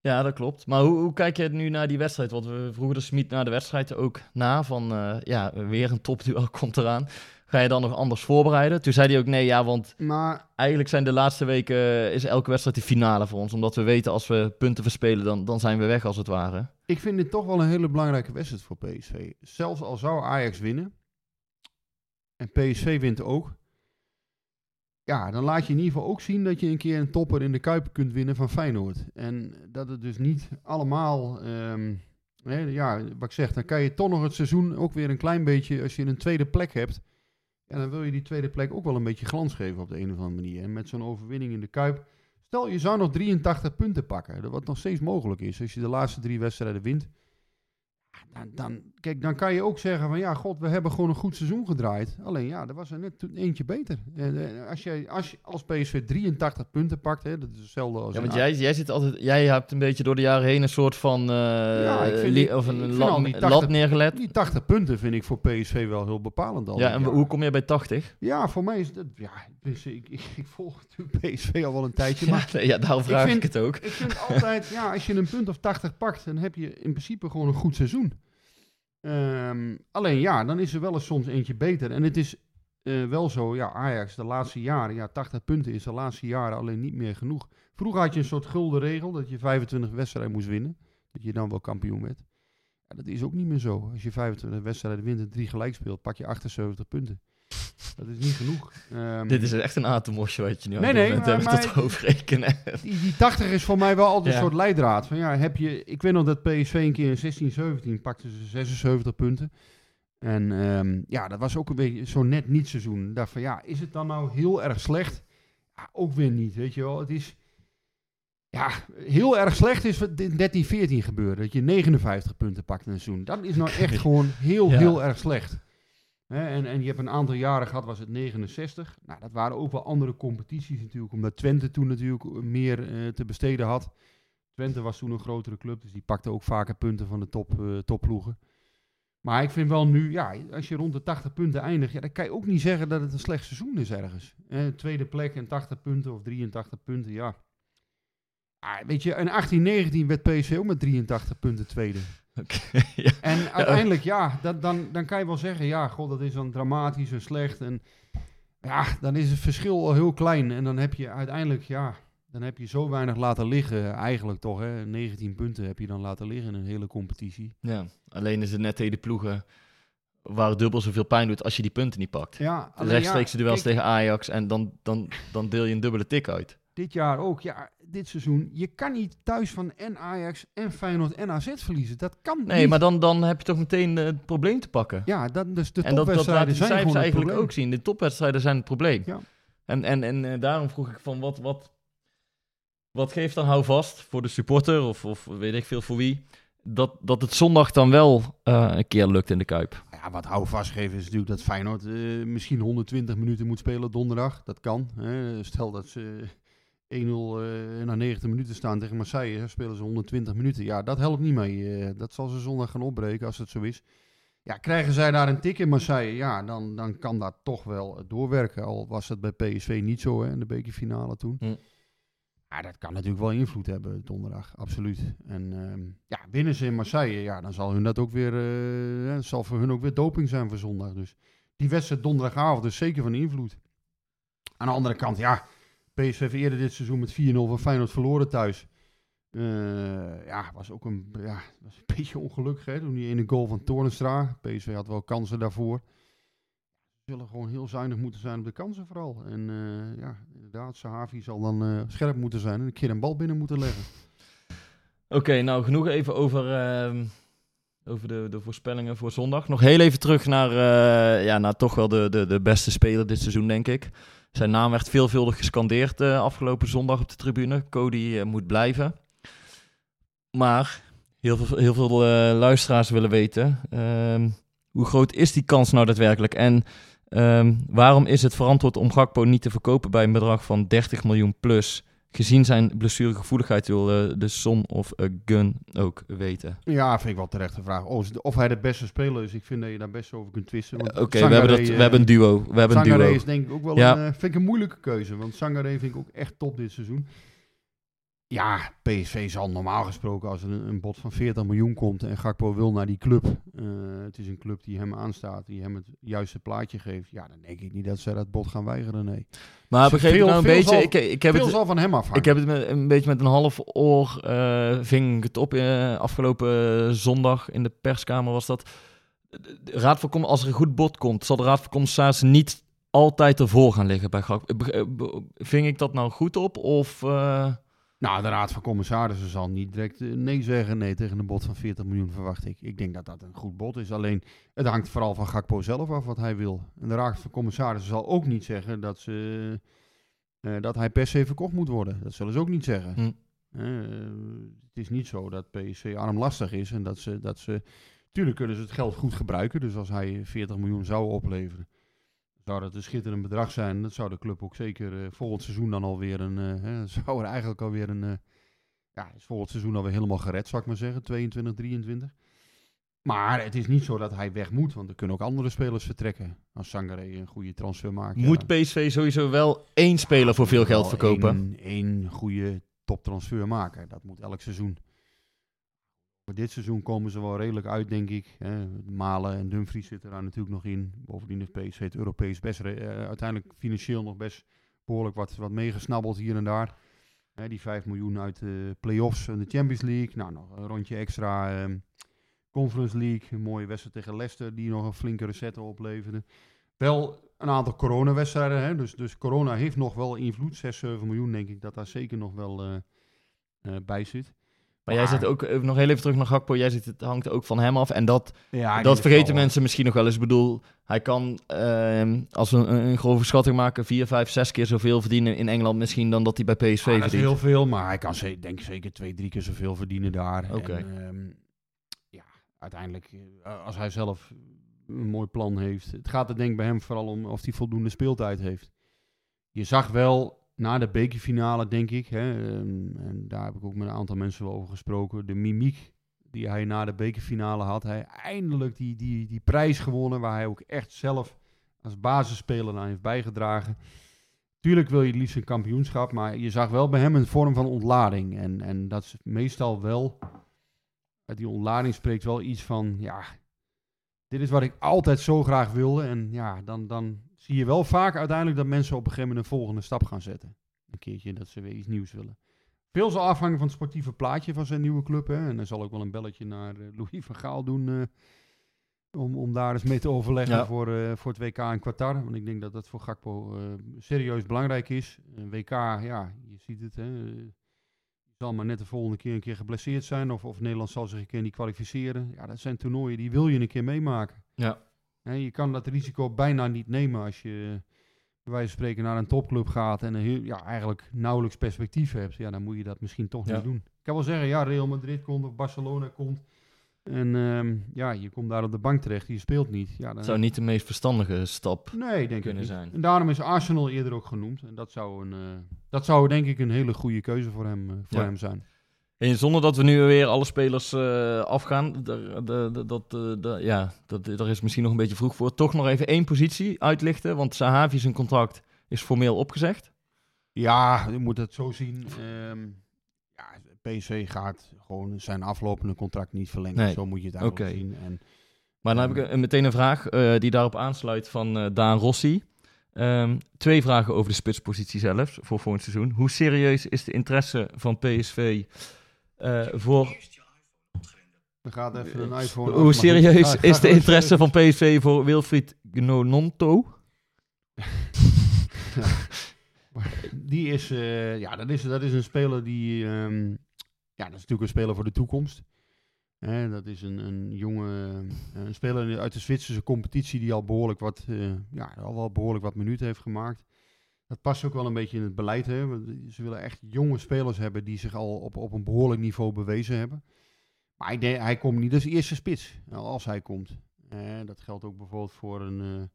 Ja, dat klopt. Maar hoe, hoe kijk je nu naar die wedstrijd? Want we vroegen de Smit naar de wedstrijd ook na. Van, eh, ja, weer een topduel komt eraan. Ga je dan nog anders voorbereiden? Toen zei hij ook nee, ja, want Maar eigenlijk zijn de laatste weken... eh, is elke wedstrijd de finale voor ons. Omdat we weten, als we punten verspelen, dan, dan zijn we weg als het ware. Ik vind dit toch wel een hele belangrijke wedstrijd voor PSV. Zelfs al zou Ajax winnen en PSV wint ook. Ja, dan laat je in ieder geval ook zien dat je een keer een topper in de Kuip kunt winnen van Feyenoord. En dat het dus niet allemaal, ehm, hè, ja, wat ik zeg, dan kan je toch nog het seizoen ook weer een klein beetje, als je een tweede plek hebt, ja, dan wil je die tweede plek ook wel een beetje glans geven op de een of andere manier. En met zo'n overwinning in de Kuip, stel je zou nog 83 punten pakken, wat nog steeds mogelijk is als je de laatste drie wedstrijden wint. Dan, dan, kijk, dan kan je ook zeggen van ja, god, we hebben gewoon een goed seizoen gedraaid. Alleen ja, er was er net eentje beter. En, eh, als, jij, als PSV 83 punten pakt, hè, dat is hetzelfde als... Ja, want jij, jij, zit altijd, jij hebt een beetje door de jaren heen een soort van... eh, Ja, ik die- of ik een lat, al die lat 80 neergelegd. Die 80 punten vind ik voor PSV wel heel bepalend al. Ja, en jaar. hoe kom je bij 80? Ja, voor mij is dat... Ja, dus ik, ik, ik volg natuurlijk PSV al wel een tijdje, maar... Ja, nee, ja, daarom vraag ik, vind- het ook. Ik vind altijd, ja, als je een punt of 80 pakt, dan heb je in principe gewoon een goed seizoen. Ehm, alleen ja, dan is er wel eens soms eentje beter. En het is eh, wel zo, ja, Ajax de laatste jaren, ja, 80 punten is de laatste jaren alleen niet meer genoeg. Vroeger had je een soort gulden regel dat je 25 wedstrijden moest winnen. Dat je dan wel kampioen werd. Ja, dat is ook niet meer zo. Als je 25 wedstrijden wint en drie gelijk speelt, pak je 78 punten. Dat is niet genoeg. Ehm, Dit is echt een atemosje wat je nu Nee, nee, bent, maar- maar- dat hoofdrekenen. Die, die 80 is voor mij wel altijd Ja. een soort leidraad. Van ja, heb je, ik weet nog dat PSV een keer in 16, 17 pakte ze 76 punten. En ehm, ja, dat was ook een beetje zo net niet seizoen. Ik dacht van ja, is het dan nou heel erg slecht? Ja, ook weer niet, weet je wel. Het is, ja, heel erg slecht is wat in 13, 14 gebeurde. Dat je 59 punten pakt in een seizoen. Dat is nou echt gewoon heel, Ja. heel erg slecht. En, en je hebt een aantal jaren gehad, was het 69. Nou, dat waren ook wel andere competities natuurlijk, omdat Twente toen natuurlijk meer eh, te besteden had. Twente was toen een grotere club, dus die pakte ook vaker punten van de top, eh, topploegen. Maar ik vind wel nu, ja, als je rond de 80 punten eindigt, ja, dan kan je ook niet zeggen dat het een slecht seizoen is ergens. Eh, tweede plek en 80 punten of 83 punten, ja. Ah, weet je, in 18, 19 werd PSV ook met 83 punten tweede. Oké, ja. En uiteindelijk, ja, dat, dan, dan kan je wel zeggen, ja, god, dat is dan dramatisch en slecht. En ja, dan is het verschil al heel klein. En dan heb je uiteindelijk, ja, dan heb je zo weinig laten liggen. Eigenlijk toch, hè. 19 punten heb je dan laten liggen in een hele competitie. Ja, alleen is het net tegen de ploegen waar dubbel zoveel pijn doet als je die punten niet pakt. Ja, De rechtstreekse duels tegen Ajax en dan, dan, dan deel je een dubbele tik uit. Dit jaar ook, ja, dit seizoen. Je kan niet thuis van en Ajax en Feyenoord en AZ verliezen. Dat kan Nee, niet. maar dan, dan heb je toch meteen eh, het probleem te pakken. Ja, dat, dus de en dat, dat topwedstrijden de zijn gewoon eigenlijk probleem. ook zien. De topwedstrijden zijn het probleem. Ja. En, en, en eh, daarom vroeg ik van wat, wat, wat geeft dan houvast voor de supporter of, of weet ik veel voor wie, dat, dat het zondag dan wel eh, een keer lukt in de Kuip. Ja, wat hou vastgeven is natuurlijk dat Feyenoord misschien 120 minuten moet spelen donderdag. Dat kan. Hè. Stel dat ze 1-0 eh, na 90 minuten staan tegen Marseille, hè, spelen ze 120 minuten. Ja, dat helpt niet mee. Eh, dat zal ze zondag gaan opbreken als het zo is. Ja, krijgen zij daar een tik in Marseille, ja, dan, dan kan dat toch wel doorwerken. Al was het bij PSV niet zo hè, in de bekerfinale toen. Hm. Ja, dat kan natuurlijk wel invloed hebben donderdag, absoluut. En ehm, ja, winnen ze in Marseille, ja, dan zal hun dat ook weer, het zal voor hun ook weer doping zijn voor zondag. Dus die wedstrijd donderdagavond is zeker van invloed. Aan de andere kant, ja, PSV heeft eerder dit seizoen met 4-0 van Feyenoord verloren thuis. Eh, ja, was ook een, ja, was een beetje ongelukkig, hè, toen die ene goal van Toornstra. PSV had wel kansen daarvoor. Ze zullen gewoon heel zuinig moeten zijn op de kansen vooral. En eh, ja, inderdaad, Sahavi zal dan eh, scherp moeten zijn en een keer een bal binnen moeten leggen. Oké, nou genoeg even over, ehm, over de, de voorspellingen voor zondag. Nog heel even terug naar, ja, naar toch wel de, de, de beste speler dit seizoen, denk ik. Zijn naam werd veelvuldig gescandeerd eh, afgelopen zondag op de tribune. Cody eh, moet blijven. Maar heel veel, heel veel eh, luisteraars willen weten, ehm, hoe groot is die kans nou daadwerkelijk? En ehm, waarom is het verantwoord om Gakpo niet te verkopen bij een bedrag van 30 miljoen plus? Gezien zijn blessuregevoeligheid wil eh, de Son of eh, Gun ook weten. Ja, vind ik wel terecht de vraag. Of, of hij de beste speler is, ik vind dat je daar best over kunt twisten. Oké, we, hebben dat- we eh, hebben een duo. We hebben een duo. is denk ik ook wel Ja. een, eh, vind ik een moeilijke keuze. Want Sangaré vind ik ook echt top dit seizoen. Ja, PSV zal normaal gesproken als er een, een bod van 40 miljoen komt en Gakpo wil naar die club. eh, het is een club die hem aanstaat, die hem het juiste plaatje geeft. Ja, dan denk ik niet dat ze dat bod gaan weigeren, nee. Maar begreep ik Veel- nou een beetje... zal- ik, ik heb Veel het, zal van hem afhangen. ik heb het met, een beetje met een half oor... eh, ving ik het op eh, afgelopen zondag in de perskamer was dat... De Raad van Com- als er een goed bod komt, zal de Raad van Commissarissen niet altijd ervoor gaan liggen bij Gakpo. Ving ik dat nou goed op? Of... Nou, de Raad van Commissarissen zal niet direct eh, nee zeggen. Nee, tegen een bod van 40 miljoen verwacht ik. Ik denk dat dat een goed bod is. Alleen, het hangt vooral van Gakpo zelf af wat hij wil. En de Raad van Commissarissen zal ook niet zeggen dat, ze, eh, dat hij per se verkocht moet worden. Dat zullen ze ook niet zeggen. Hm. Eh, het is niet zo dat PSV armlastig is en dat ze, dat ze... Tuurlijk kunnen ze het geld goed gebruiken. Dus als hij 40 miljoen zou opleveren, zou dat een schitterend bedrag zijn. Dat zou de club ook zeker eh, volgend seizoen dan alweer een... eh, hè, zou er eigenlijk alweer een... eh, ja, is volgend seizoen alweer helemaal gered, zou ik maar zeggen. 22, 23. Maar het is niet zo dat hij weg moet, want er kunnen ook andere spelers vertrekken. Als Sangaré een goede transfer maakt. ja, moet PSV sowieso wel één speler voor veel geld verkopen? één goede toptransfer maken. Dat moet elk seizoen. Dit seizoen komen ze wel redelijk uit, denk ik. Malen en Dumfries zitten daar natuurlijk nog in. Bovendien heeft het Europees best, eh, uiteindelijk financieel nog best behoorlijk wat, wat meegesnabbeld hier en daar. Die 5 miljoen uit de play-offs en de Champions League. Nou, nog een rondje extra ehm, Conference League. Een mooie wedstrijd tegen Leicester die nog een flinke recette opleverde. Wel een aantal coronawedstrijden, hè, dus, dus corona heeft nog wel invloed. 6, 7 miljoen denk ik dat daar zeker nog wel eh, eh, bij zit. Maar jij zit ook, eh, nog heel even terug naar Gakpo, jij zit, het hangt ook van hem af. En dat, Ja, dat vergeten mensen misschien nog wel eens. Ik bedoel, hij kan, ehm, als we een, een grove schatting maken, vier, vijf, zes keer zoveel verdienen in Engeland misschien dan dat hij bij PSV Ah, dat is verdient. heel veel, maar hij kan denk ik zeker twee, drie keer zoveel verdienen daar. Oké. En, ehm, ja, uiteindelijk, eh, als hij zelf een mooi plan heeft. Het gaat er denk ik bij hem vooral om of hij voldoende speeltijd heeft. Je zag wel na de bekerfinale, denk ik, hè, ehm, en daar heb ik ook met een aantal mensen over gesproken, de mimiek die hij na de bekerfinale had. Hij eindelijk die, die, die prijs gewonnen, waar hij ook echt zelf als basisspeler aan heeft bijgedragen. Tuurlijk wil je het liefst een kampioenschap, maar je zag wel bij hem een vorm van ontlading. En, en dat is meestal wel, die ontlading spreekt wel iets van, ja, dit is wat ik altijd zo graag wilde. En ja, dan, dan zie je wel vaak uiteindelijk dat mensen op een gegeven moment een volgende stap gaan zetten. Een keertje dat ze weer iets nieuws willen. Veel zal afhangen van het sportieve plaatje van zijn nieuwe club. Hè. En dan zal ook wel een belletje naar eh, Louis van Gaal doen. eh, om, om daar eens mee te overleggen Ja. voor, eh, voor het WK in Qatar. Want ik denk dat dat voor Gakpo serieus belangrijk is. Een WK, ja, je ziet het. Hè, zal maar net de volgende keer een keer geblesseerd zijn. Of, of Nederland zal zich een keer niet kwalificeren. Ja, dat zijn toernooien die wil je een keer meemaken. Ja. Je kan dat risico bijna niet nemen als je bij wijze van spreken naar een topclub gaat en een heel, ja, eigenlijk nauwelijks perspectief hebt. Ja, dan moet je dat misschien toch Ja. niet doen. Ik kan wel zeggen, ja, Real Madrid komt of Barcelona komt. En ehm, ja, je komt daar op de bank terecht, je speelt niet. Ja, dan, zou niet de meest verstandige stap. nee, denk ik kunnen niet. zijn. En daarom is Arsenal eerder ook genoemd. En dat zou, een, eh, dat zou denk ik een hele goede keuze voor hem, eh, voor Ja. hem zijn. En zonder dat we nu weer alle spelers eh, afgaan, dat, eh, ja, dat, daar is misschien nog een beetje vroeg voor. Toch nog even één positie uitlichten, want Sahavi zijn contract is formeel opgezegd. Ja, je moet het zo zien. Ehm ja, PSV gaat gewoon zijn aflopende contract niet verlengen. Nee. Zo moet je het eigenlijk zien. En Maar dan heb ik een- meteen een vraag eh, die daarop aansluit van Daan Rossi. Ehm, twee vragen over de spitspositie zelf voor volgend seizoen. Hoe serieus is de interesse van PSV voor... we gaan even een iPhone. af, Hoe serieus ga is de interesse van PSV voor Wilfried Gnononto? Die is, eh, ja, dat is, dat is een speler die, ehm, ja, dat is natuurlijk een speler voor de toekomst. Hè, dat is een, een jonge, eh, een speler uit de Zwitserse competitie die al behoorlijk wat, eh, ja, al wel behoorlijk wat minuten heeft gemaakt. Dat past ook wel een beetje in het beleid. Hè? Ze willen echt jonge spelers hebben die zich al op, op een behoorlijk niveau bewezen hebben. Maar denk, hij komt niet als eerste spits, als hij komt. Dat geldt ook bijvoorbeeld voor een, eh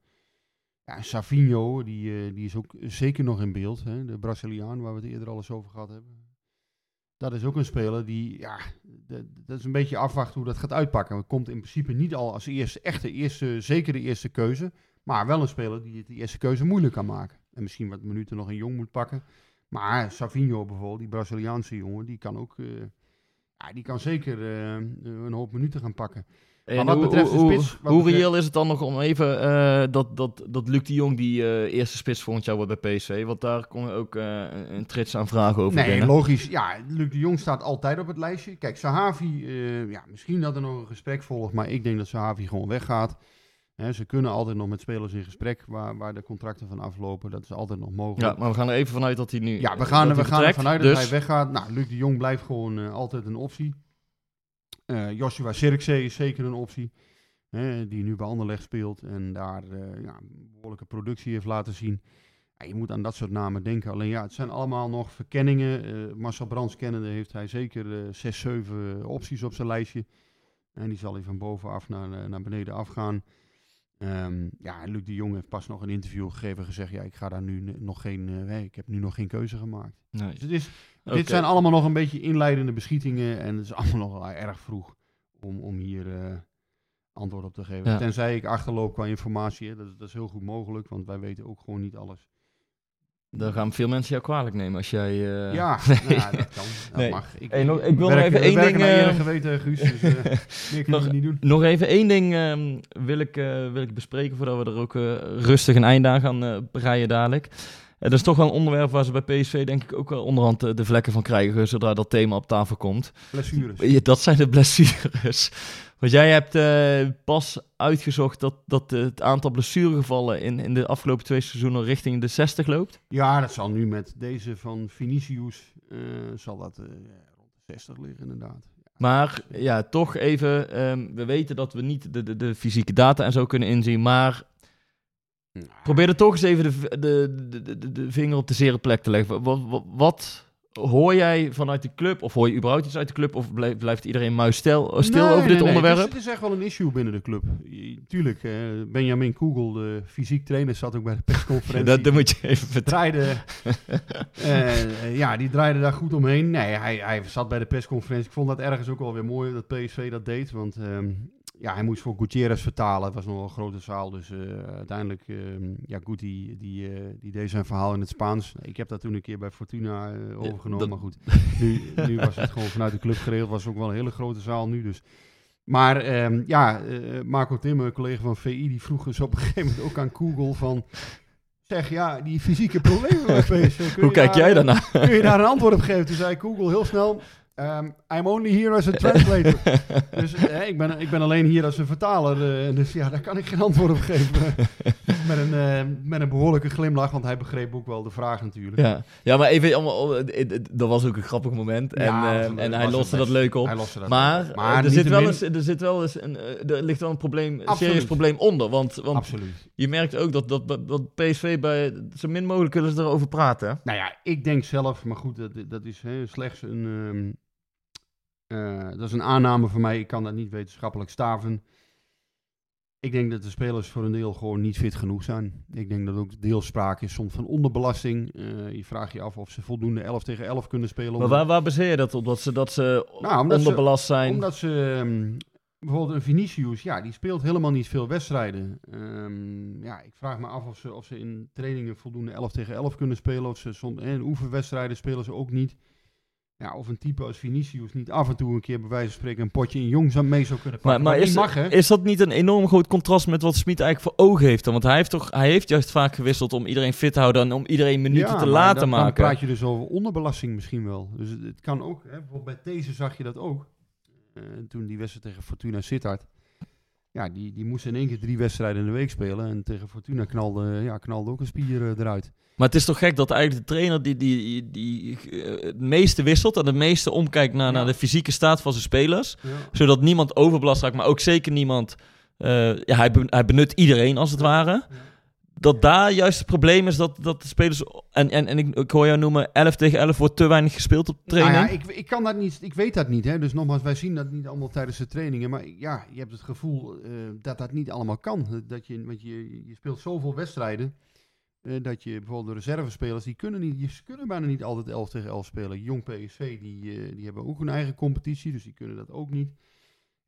ja, Savinho, die, eh, die is ook zeker nog in beeld. Hè? De Braziliaan, waar we het eerder al eens over gehad hebben. Dat is ook een speler die, ja, dat is een beetje afwachten hoe dat gaat uitpakken. Het komt in principe niet al als eerste, echte eerste, zeker de eerste keuze. Maar wel een speler die het de eerste keuze moeilijk kan maken. En misschien wat minuten nog een jong moet pakken. Maar Savinho bijvoorbeeld, die Braziliaanse jongen, die kan ook, eh, ja, die kan zeker eh, een hoop minuten gaan pakken. En wat hoe, betreft de spits, hoe betreft- reëel is het dan nog om even eh, dat, dat, dat Luc de Jong die eerste spits volgend jaar wordt bij PSV? Want daar kon ook eh, een- trits aan vragen over Nee, binnen. logisch. Ja, Luc de Jong staat altijd op het lijstje. Kijk, Sahavi, ja, misschien dat er nog een gesprek volgt, maar ik denk dat Sahavi gewoon weggaat. Hè, ze kunnen altijd nog met spelers in gesprek waar, waar de contracten van aflopen. Dat is altijd nog mogelijk. Ja, maar we gaan er even vanuit dat hij nu. Ja, we gaan, we gaan er vanuit dus, dat hij weggaat. Nou, Luc de Jong blijft gewoon eh, altijd een optie. Eh, Joshua Sirkzee is zeker een optie. Hè, die nu bij Anderlecht speelt en daar eh, ja, behoorlijke productie heeft laten zien. Ja, je moet aan dat soort namen denken. Alleen ja, het zijn allemaal nog verkenningen. Marcel Brands kennende heeft hij zeker zes, zeven opties op zijn lijstje. En die zal hij van bovenaf naar, naar beneden afgaan. Ehm, ja, Luc de Jong heeft pas nog een interview gegeven en gezegd: ja, ik ga daar nu nog geen, eh, ik heb nu nog geen keuze gemaakt. Nee. Dus het is, dit zijn allemaal nog een beetje inleidende beschietingen en het is allemaal nog erg vroeg om, om hier eh, antwoord op te geven. Ja. Tenzij ik achterloop qua informatie, hè, dat, dat is heel goed mogelijk, want wij weten ook gewoon niet alles. Dan gaan veel mensen jou kwalijk nemen als jij. eh, ja, nee. nou ja, dat kan. Dat Nee. mag. Ik, Hey, nog- ik wil nog even één ding, eh, geweten, Guus, dus meer kunnen Nog- niet doen. Nog even één ding ehm, wil, ik, eh, wil ik bespreken voordat we er ook rustig een einde aan gaan breien dadelijk. Dat is toch wel een onderwerp waar ze bij PSV denk ik ook wel onderhand de, de vlekken van krijgen zodra dat thema op tafel komt. Blessures. Dat zijn de blessures. Want jij hebt eh, pas uitgezocht dat, dat eh, het aantal blessuregevallen in, in de afgelopen twee seizoenen richting de 60 loopt. Ja, dat zal nu met deze van Vinicius, eh, zal dat eh, rond de 60 liggen inderdaad. Maar ja, toch even, ehm, we weten dat we niet de, de, de fysieke data en zo kunnen inzien, maar probeer er toch eens even de, de, de, de, de vinger op de zere plek te leggen. Wat, wat, wat hoor jij vanuit de club, of hoor je überhaupt iets uit de club, of blijft, blijft iedereen muis stil, Nee, over nee, dit nee, onderwerp? Het is, het is echt wel een issue binnen de club. Tuurlijk, eh, Benjamin Kugel, de fysiek trainer, zat ook bij de persconferentie. dat, dat moet je even vertellen. eh, ja, die draaide daar goed omheen. Nee, hij, hij zat bij de persconferentie. Ik vond dat ergens ook wel weer mooi dat PSV dat deed. Want ehm, ja, hij moest voor Gutierrez vertalen. Het was nog wel een grote zaal. Dus eh, uiteindelijk, ehm ja, Guti, die, eh, die deed zijn verhaal in het Spaans. Ik heb dat toen een keer bij Fortuna eh, overgenomen. Maar goed, nu, nu was het gewoon vanuit de club geregeld. was ook wel een hele grote zaal nu. Dus. Maar ehm, ja, Marco Timmer, een collega van VI, die vroeg dus op een gegeven moment ook aan Google van... Zeg, ja, die fysieke problemen bij PSV. kun Hoe kijk daar, jij daarnaar? Kun je daar een antwoord op geven? Toen zei Google heel snel... ehm, I'm only here as a translator. dus eh, ik, ben, ik ben alleen hier als een vertaler. eh, dus ja, daar kan ik geen antwoord op geven. met, een, eh, met een behoorlijke glimlach, want hij begreep ook wel de vraag natuurlijk. Ja. ja, maar even, allemaal, eh, dat was ook een grappig moment. En, Ja, eh, en hij loste dat leuk op. Dat Maar, eh, er, zit wel eens, er zit wel eens een, er ligt wel een probleem, Absoluut. serieus probleem onder. Want, want Absoluut. je merkt ook dat, dat, dat, PSV bij zo min mogelijk willen ze erover praten. Nou ja, ik denk zelf, maar goed, dat, dat is hè, slechts een, ehm, eh, dat is een aanname van mij. Ik kan dat niet wetenschappelijk staven. Ik denk dat de spelers voor een deel gewoon niet fit genoeg zijn. Ik denk dat ook deels sprake is soms van onderbelasting. Eh, je vraagt je af of ze voldoende 11 tegen 11 kunnen spelen. Maar waar, waar baseer je dat op? Dat ze, dat ze Nou, ze- onderbelast zijn? Omdat ze ehm, bijvoorbeeld een Vinicius, ja, die speelt helemaal niet veel wedstrijden. Ehm, ja, ik vraag me af of ze, of ze in trainingen voldoende 11 tegen 11 kunnen spelen. Of ze soms in oefenwedstrijden spelen ze ook niet. Ja, of een type als Vinicius niet af en toe een keer bij wijze van spreken een potje in jong zou- mee zou kunnen Maar, pakken. maar Wat is, niet mag, hè? is dat niet een enorm groot contrast met wat Smit eigenlijk voor ogen heeft? dan? Want hij heeft, toch, hij heeft juist vaak gewisseld om iedereen fit te houden en om iedereen minuten Ja, te maar laten dan, maken. Dan praat je dus over onderbelasting misschien wel. Dus het, het kan ook, hè, bijvoorbeeld bij deze zag je dat ook. Eh, toen die wedstrijd tegen Fortuna Sittard. Ja, die, die moest in één keer drie wedstrijden in de week spelen. En tegen Fortuna knalde, ja, knalde ook een spier eh, eruit. Maar het is toch gek dat eigenlijk de trainer die, die, die, eh, het meeste wisselt en het meeste omkijkt naar, Ja. naar de fysieke staat van zijn spelers. Ja. Zodat niemand overbelast raakt, maar ook zeker niemand... eh, ja, hij, ben- hij benut iedereen als het ware. Dat daar juist het probleem is dat, dat de spelers... En, en, en ik, ik hoor jou noemen, 11 tegen 11 wordt te weinig gespeeld op training. Nou ja, ik, ik kan dat niet, ik weet dat niet. Hè. Dus nogmaals, wij zien dat niet allemaal tijdens de trainingen. Maar ja, je hebt het gevoel eh, dat dat niet allemaal kan. Dat je, want je, je speelt zoveel wedstrijden. Eh, dat je bijvoorbeeld de reservespelers, die kunnen, niet, die kunnen bijna niet altijd 11 tegen 11 spelen. Jong PSV, die, eh, die hebben ook hun eigen competitie, dus die kunnen dat ook niet.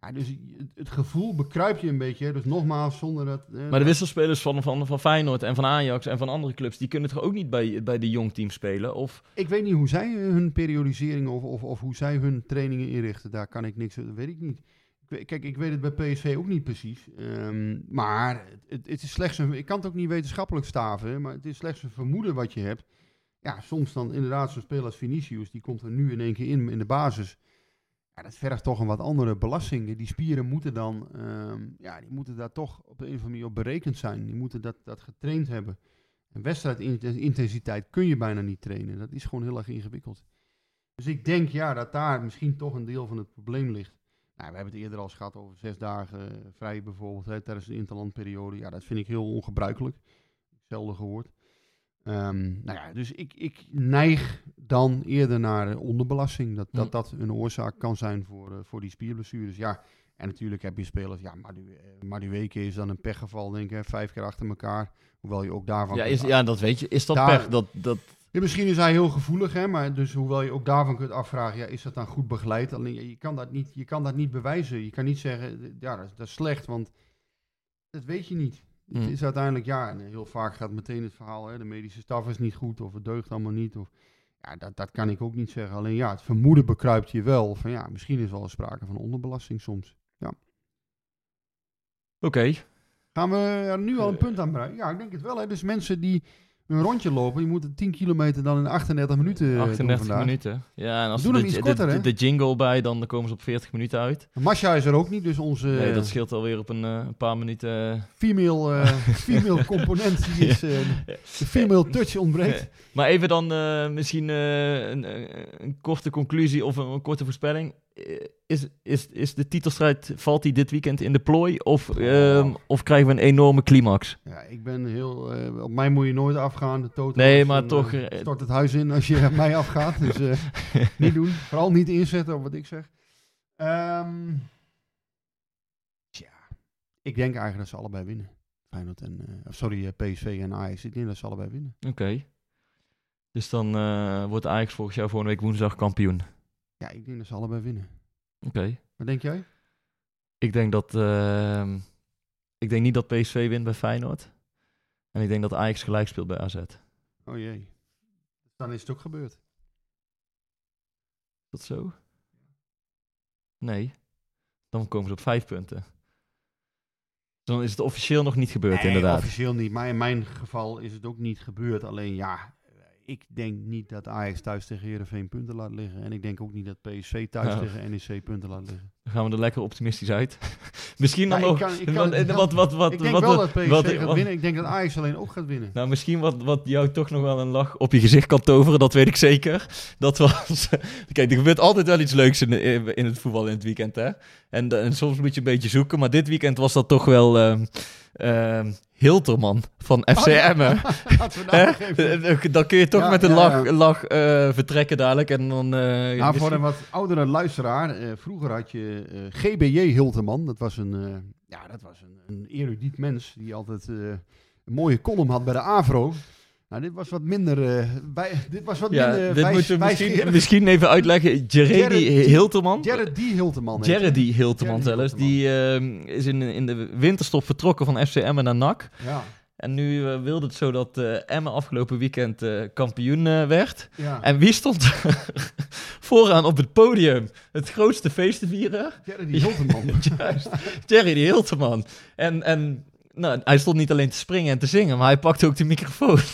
Ja, dus het, het gevoel bekruipt je een beetje. hè. Dus nogmaals, zonder dat... eh, Maar de wisselspelers van, van, van Feyenoord en van Ajax en van andere clubs... die kunnen toch ook niet bij, bij de jong team spelen? Of... Ik weet niet hoe zij hun periodisering of, of, of hoe zij hun trainingen inrichten. Daar kan ik niks, dat weet ik niet. Kijk, ik weet het bij PSV ook niet precies. Ehm, maar het, het is slechts een, ik kan het ook niet wetenschappelijk staven, maar het is slechts een vermoeden wat je hebt. Ja, soms dan inderdaad zo'n speler als Vinicius, die komt er nu in één keer in, in de basis. Ja, dat vergt toch een wat andere belasting. Die spieren moeten dan, ehm, ja, die moeten daar toch op de een of andere manier op berekend zijn. Die moeten dat, dat getraind hebben. En wedstrijdintensiteit kun je bijna niet trainen. Dat is gewoon heel erg ingewikkeld. Dus ik denk ja, dat daar misschien toch een deel van het probleem ligt. Nou, we hebben het eerder al gehad over zes dagen vrij bijvoorbeeld hè, tijdens de interlandperiode. Ja, dat vind ik heel ongebruikelijk. Zelden gehoord. Ehm, nou ja, dus ik, ik neig dan eerder naar onderbelasting. Dat, dat Hm. dat een oorzaak kan zijn voor, eh, voor die spierblessures. Ja, en natuurlijk heb je spelers. Ja, Madu- eh, Madueke is dan een pechgeval, denk ik. Hè, vijf keer achter elkaar. Hoewel je ook daarvan... Ja, is, ja, dat weet je. Is dat Daar- pech? Dat, dat, ja, misschien is hij heel gevoelig, hè, maar dus hoewel je ook daarvan kunt afvragen, ja, is dat dan goed begeleid? Alleen ja, je kan dat niet, je kan dat niet bewijzen. Je kan niet zeggen, eh, ja, dat, is- dat is slecht, want dat weet je niet. Het Hmm. is uiteindelijk, ja, en heel vaak gaat meteen het verhaal, hè, de medische staf is niet goed of het deugt allemaal niet. Of, ja, dat, dat kan ik ook niet zeggen. Alleen ja, het vermoeden bekruipt je wel van ja, misschien is wel sprake van onderbelasting soms. Oké. Gaan we er nu al een punt aan bereiken? Ja, ik denk het wel. Hè. Dus mensen die een rondje lopen. Je moet het 10 kilometer dan in 38 minuten eh, doen 38 vandaag. minuten. Ja, en als er hem de, iets de- korter, hè? de, de jingle bij, dan komen ze op 40 minuten uit. Masha is er ook niet, dus onze Nee, dat scheelt alweer op een, eh, een paar minuten. eh. female, eh, female component, die is, de female touch ontbreekt. Maar even dan misschien een, een- een korte conclusie of een, een korte voorspelling. Eh, Is, is, is de titelstrijd, valt die dit weekend in de plooi? Of, ehm, of krijgen we een enorme climax? Ja, ik ben heel... eh, op mij moet je nooit afgaan. De total Nee, maar een, toch, eh, eh, stort het huis in als je op mij afgaat. Dus eh, niet doen. Vooral niet inzetten op wat ik zeg. Ehm tja, ik denk eigenlijk dat ze allebei winnen. Feyenoord en... eh, sorry, eh, PSV en Ajax. Ik denk dat ze allebei winnen. Oké. Dus dan eh, wordt Ajax volgens jou volgende week woensdag kampioen. Ja, ik denk dat ze allebei winnen. Oké. Wat denk jij? Ik denk dat... ehm, ik denk niet dat PSV wint bij Feyenoord. En ik denk dat Ajax gelijk speelt bij AZ. Is Oh jee. Dan is het ook gebeurd. dat zo? Nee. Dan komen ze op vijf punten. Dan is het officieel nog niet gebeurd, Nee, inderdaad. officieel niet. Maar in mijn geval is het ook niet gebeurd. Alleen ja, ik denk niet dat Ajax thuis tegen Heerenveen punten laat liggen. En ik denk ook niet dat PSV thuis Ja. tegen NEC punten laat liggen. Dan gaan we er lekker optimistisch uit. Misschien dan nog... ik wat, wat, wat, denk wat, wel dat PSV wat- gaat wat- winnen. Ik denk dat Ajax alleen ook gaat winnen. Nou, misschien wat, wat jou toch nog wel een lach op je gezicht kan toveren, dat weet ik zeker. Dat was... Kijk, er gebeurt altijd wel iets leuks in, in het voetbal in het weekend, hè. En, en soms moet je een beetje zoeken, maar dit weekend was dat toch wel... ehm ehm, Hilterman van FC Oh. Emmen. Hè? even... Dan kun je toch Ja, met een ja, lach, ja. lach eh, vertrekken dadelijk. En dan, eh, Nou, voor een wat oudere luisteraar. eh, vroeger had je eh, GBJ Hilterman. Dat was een, eh, ja, dat was een, een erudiet mens. Die altijd eh, een mooie column had bij de AVRO. Nou, dit was wat minder... eh, bij, dit was wat ja, minder dit wijs, moeten we misschien, misschien even uitleggen. Jeremy Jared D. Hilterman. Jared D. Hilterman. Hilterman zelfs. Hilterman. Die ehm, is in, in de winterstop vertrokken van FC Emmen naar NAC. Ja, En nu eh, wilde het zo dat eh Emmen afgelopen weekend eh, kampioen werd. ja. En wie stond vooraan op het podium het grootste feest te vieren? Hilterman. Juist, Jerry die Hilterman. En, en nou, hij stond niet alleen te springen en te zingen, maar hij pakte ook de microfoon.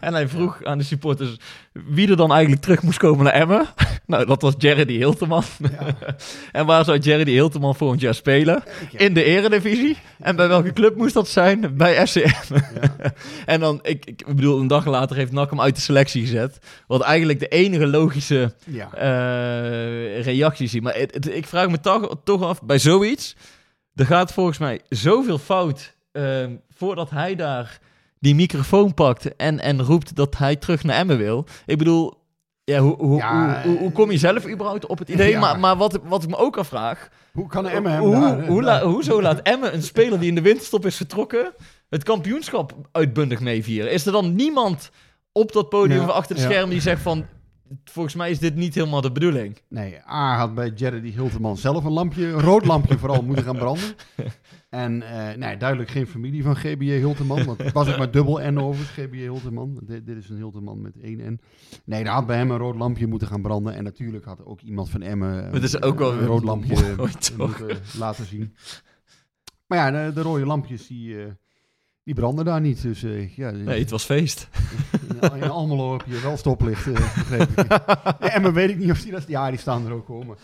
En hij vroeg aan de supporters wie er dan eigenlijk terug moest komen naar Emmen. Nou, dat was Jerry die Hilterman. Ja. en waar zou Jerry die Hilterman volgend jaar spelen? In de eredivisie. En bij welke club moest dat zijn? Bij FC Emmen. Ja. En dan, ik, ik bedoel, een dag later heeft NAC hem uit de selectie gezet. Wat eigenlijk de enige logische eh, reacties zie. Maar het- het- ik vraag me toch, toch af, bij zoiets, er gaat volgens mij zoveel fout ehm, voordat hij daar die microfoon pakt en, en roept dat hij terug naar Emmen wil. Ik bedoel, ja, hoe, hoe, Ja, hoe, hoe, hoe kom je zelf überhaupt op het idee? Ja. Maar, maar wat, wat ik me ook afvraag, Hoe kan Emmen hem hoe, daar... hoe, la- hoezo laat Emmen een speler die in de winterstop is vertrokken, het kampioenschap uitbundig meevieren? Is er dan niemand op dat podium of achter de scherm die zegt van, volgens mij is dit niet helemaal de bedoeling? Nee, A had bij Jared D. Hilterman zelf een lampje, een rood lampje vooral, moeten gaan branden. En eh, nee, duidelijk geen familie van GBJ Hilterman, want het was ook maar dubbel N over GBJ Hilterman. Dit, dit is een Hilterman met één N. Nee, daar had bij hem een rood lampje moeten gaan branden. En natuurlijk had ook iemand van Emmen Dat is ook wel een rood lampje mooi, moeten laten zien. Maar ja, de, de rode lampjes die, eh, die branden daar niet. Dus eh, ja, Nee, het was feest. in, in Almelo heb je wel stoplicht, eh begreep ik. Ja, Emmen weet ik niet of die dat... Ja, die staan er ook hoor.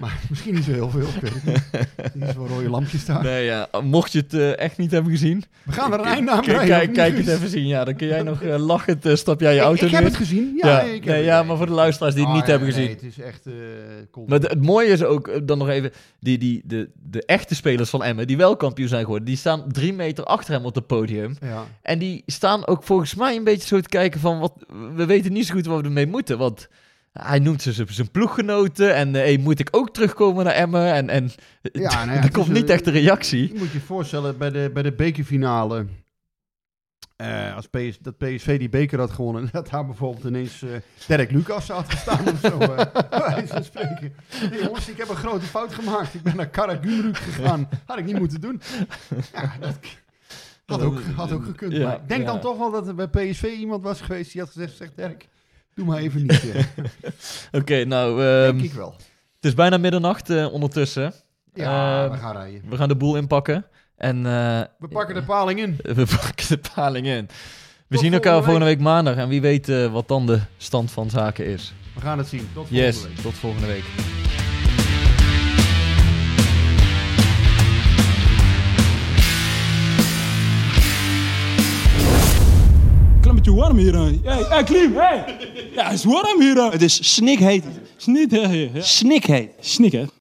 Maar, misschien niet zo heel veel. Ik weet het niet. Zo rode lampjes daar. Nee, ja, mocht je het eh, echt niet hebben gezien, We gaan er een einde aan kijk, breien. kijk, kijk het even zien. Ja, dan kun jij nog eh, lachend, eh, stap jij je Ik, auto ik heb neer. het gezien. Ja, Ja, nee, ik heb nee, ja, maar voor de luisteraars die het Ah, niet ja, hebben nee, gezien. het is echt... cool. Maar de- het mooie is ook, dan nog even, die, die, de, de echte spelers van Emmen, die wel kampioen zijn geworden, die staan drie meter achter hem op het podium. ja. En die staan ook volgens mij een beetje zo te kijken van, wat, we weten niet zo goed wat we ermee moeten. Want hij noemt ze zijn- ploeggenoten en hey, moet ik ook terugkomen naar Emmen? En, en Ja, nou ja, er komt niet echt een reactie. Je moet je voorstellen, bij de, bij de bekerfinale... eh, als PS, dat PSV die beker had gewonnen, dat daar bijvoorbeeld ineens eh Dirk Lucas had gestaan of zo. bij van spreken. Hey, jongens, ik heb een grote fout gemaakt. Ik ben naar Karagümrük gegaan. Had ik niet moeten doen. Ja, dat had ook, had ook gekund. Ja, maar ik denk ja. dan toch wel dat er bij PSV iemand was geweest die had gezegd, zeg Dirk, doe maar even niet. Oké, nou, ehm, denk ik wel. het is bijna middernacht eh, ondertussen. Ja, ehm, we gaan rijden. We gaan de boel inpakken. En eh, We pakken de paling in. we pakken de paling in. We zien elkaar volgende week maandag en wie weet eh, wat dan de stand van zaken is. We gaan het zien. Tot volgende Yes, week. tot volgende week. Klimmetje warm hier. hè. Hey, Klim, hey. Ja, het is warm hier. Het is snikheet. Snik, hè. ja. Snikheet. Snik, hè.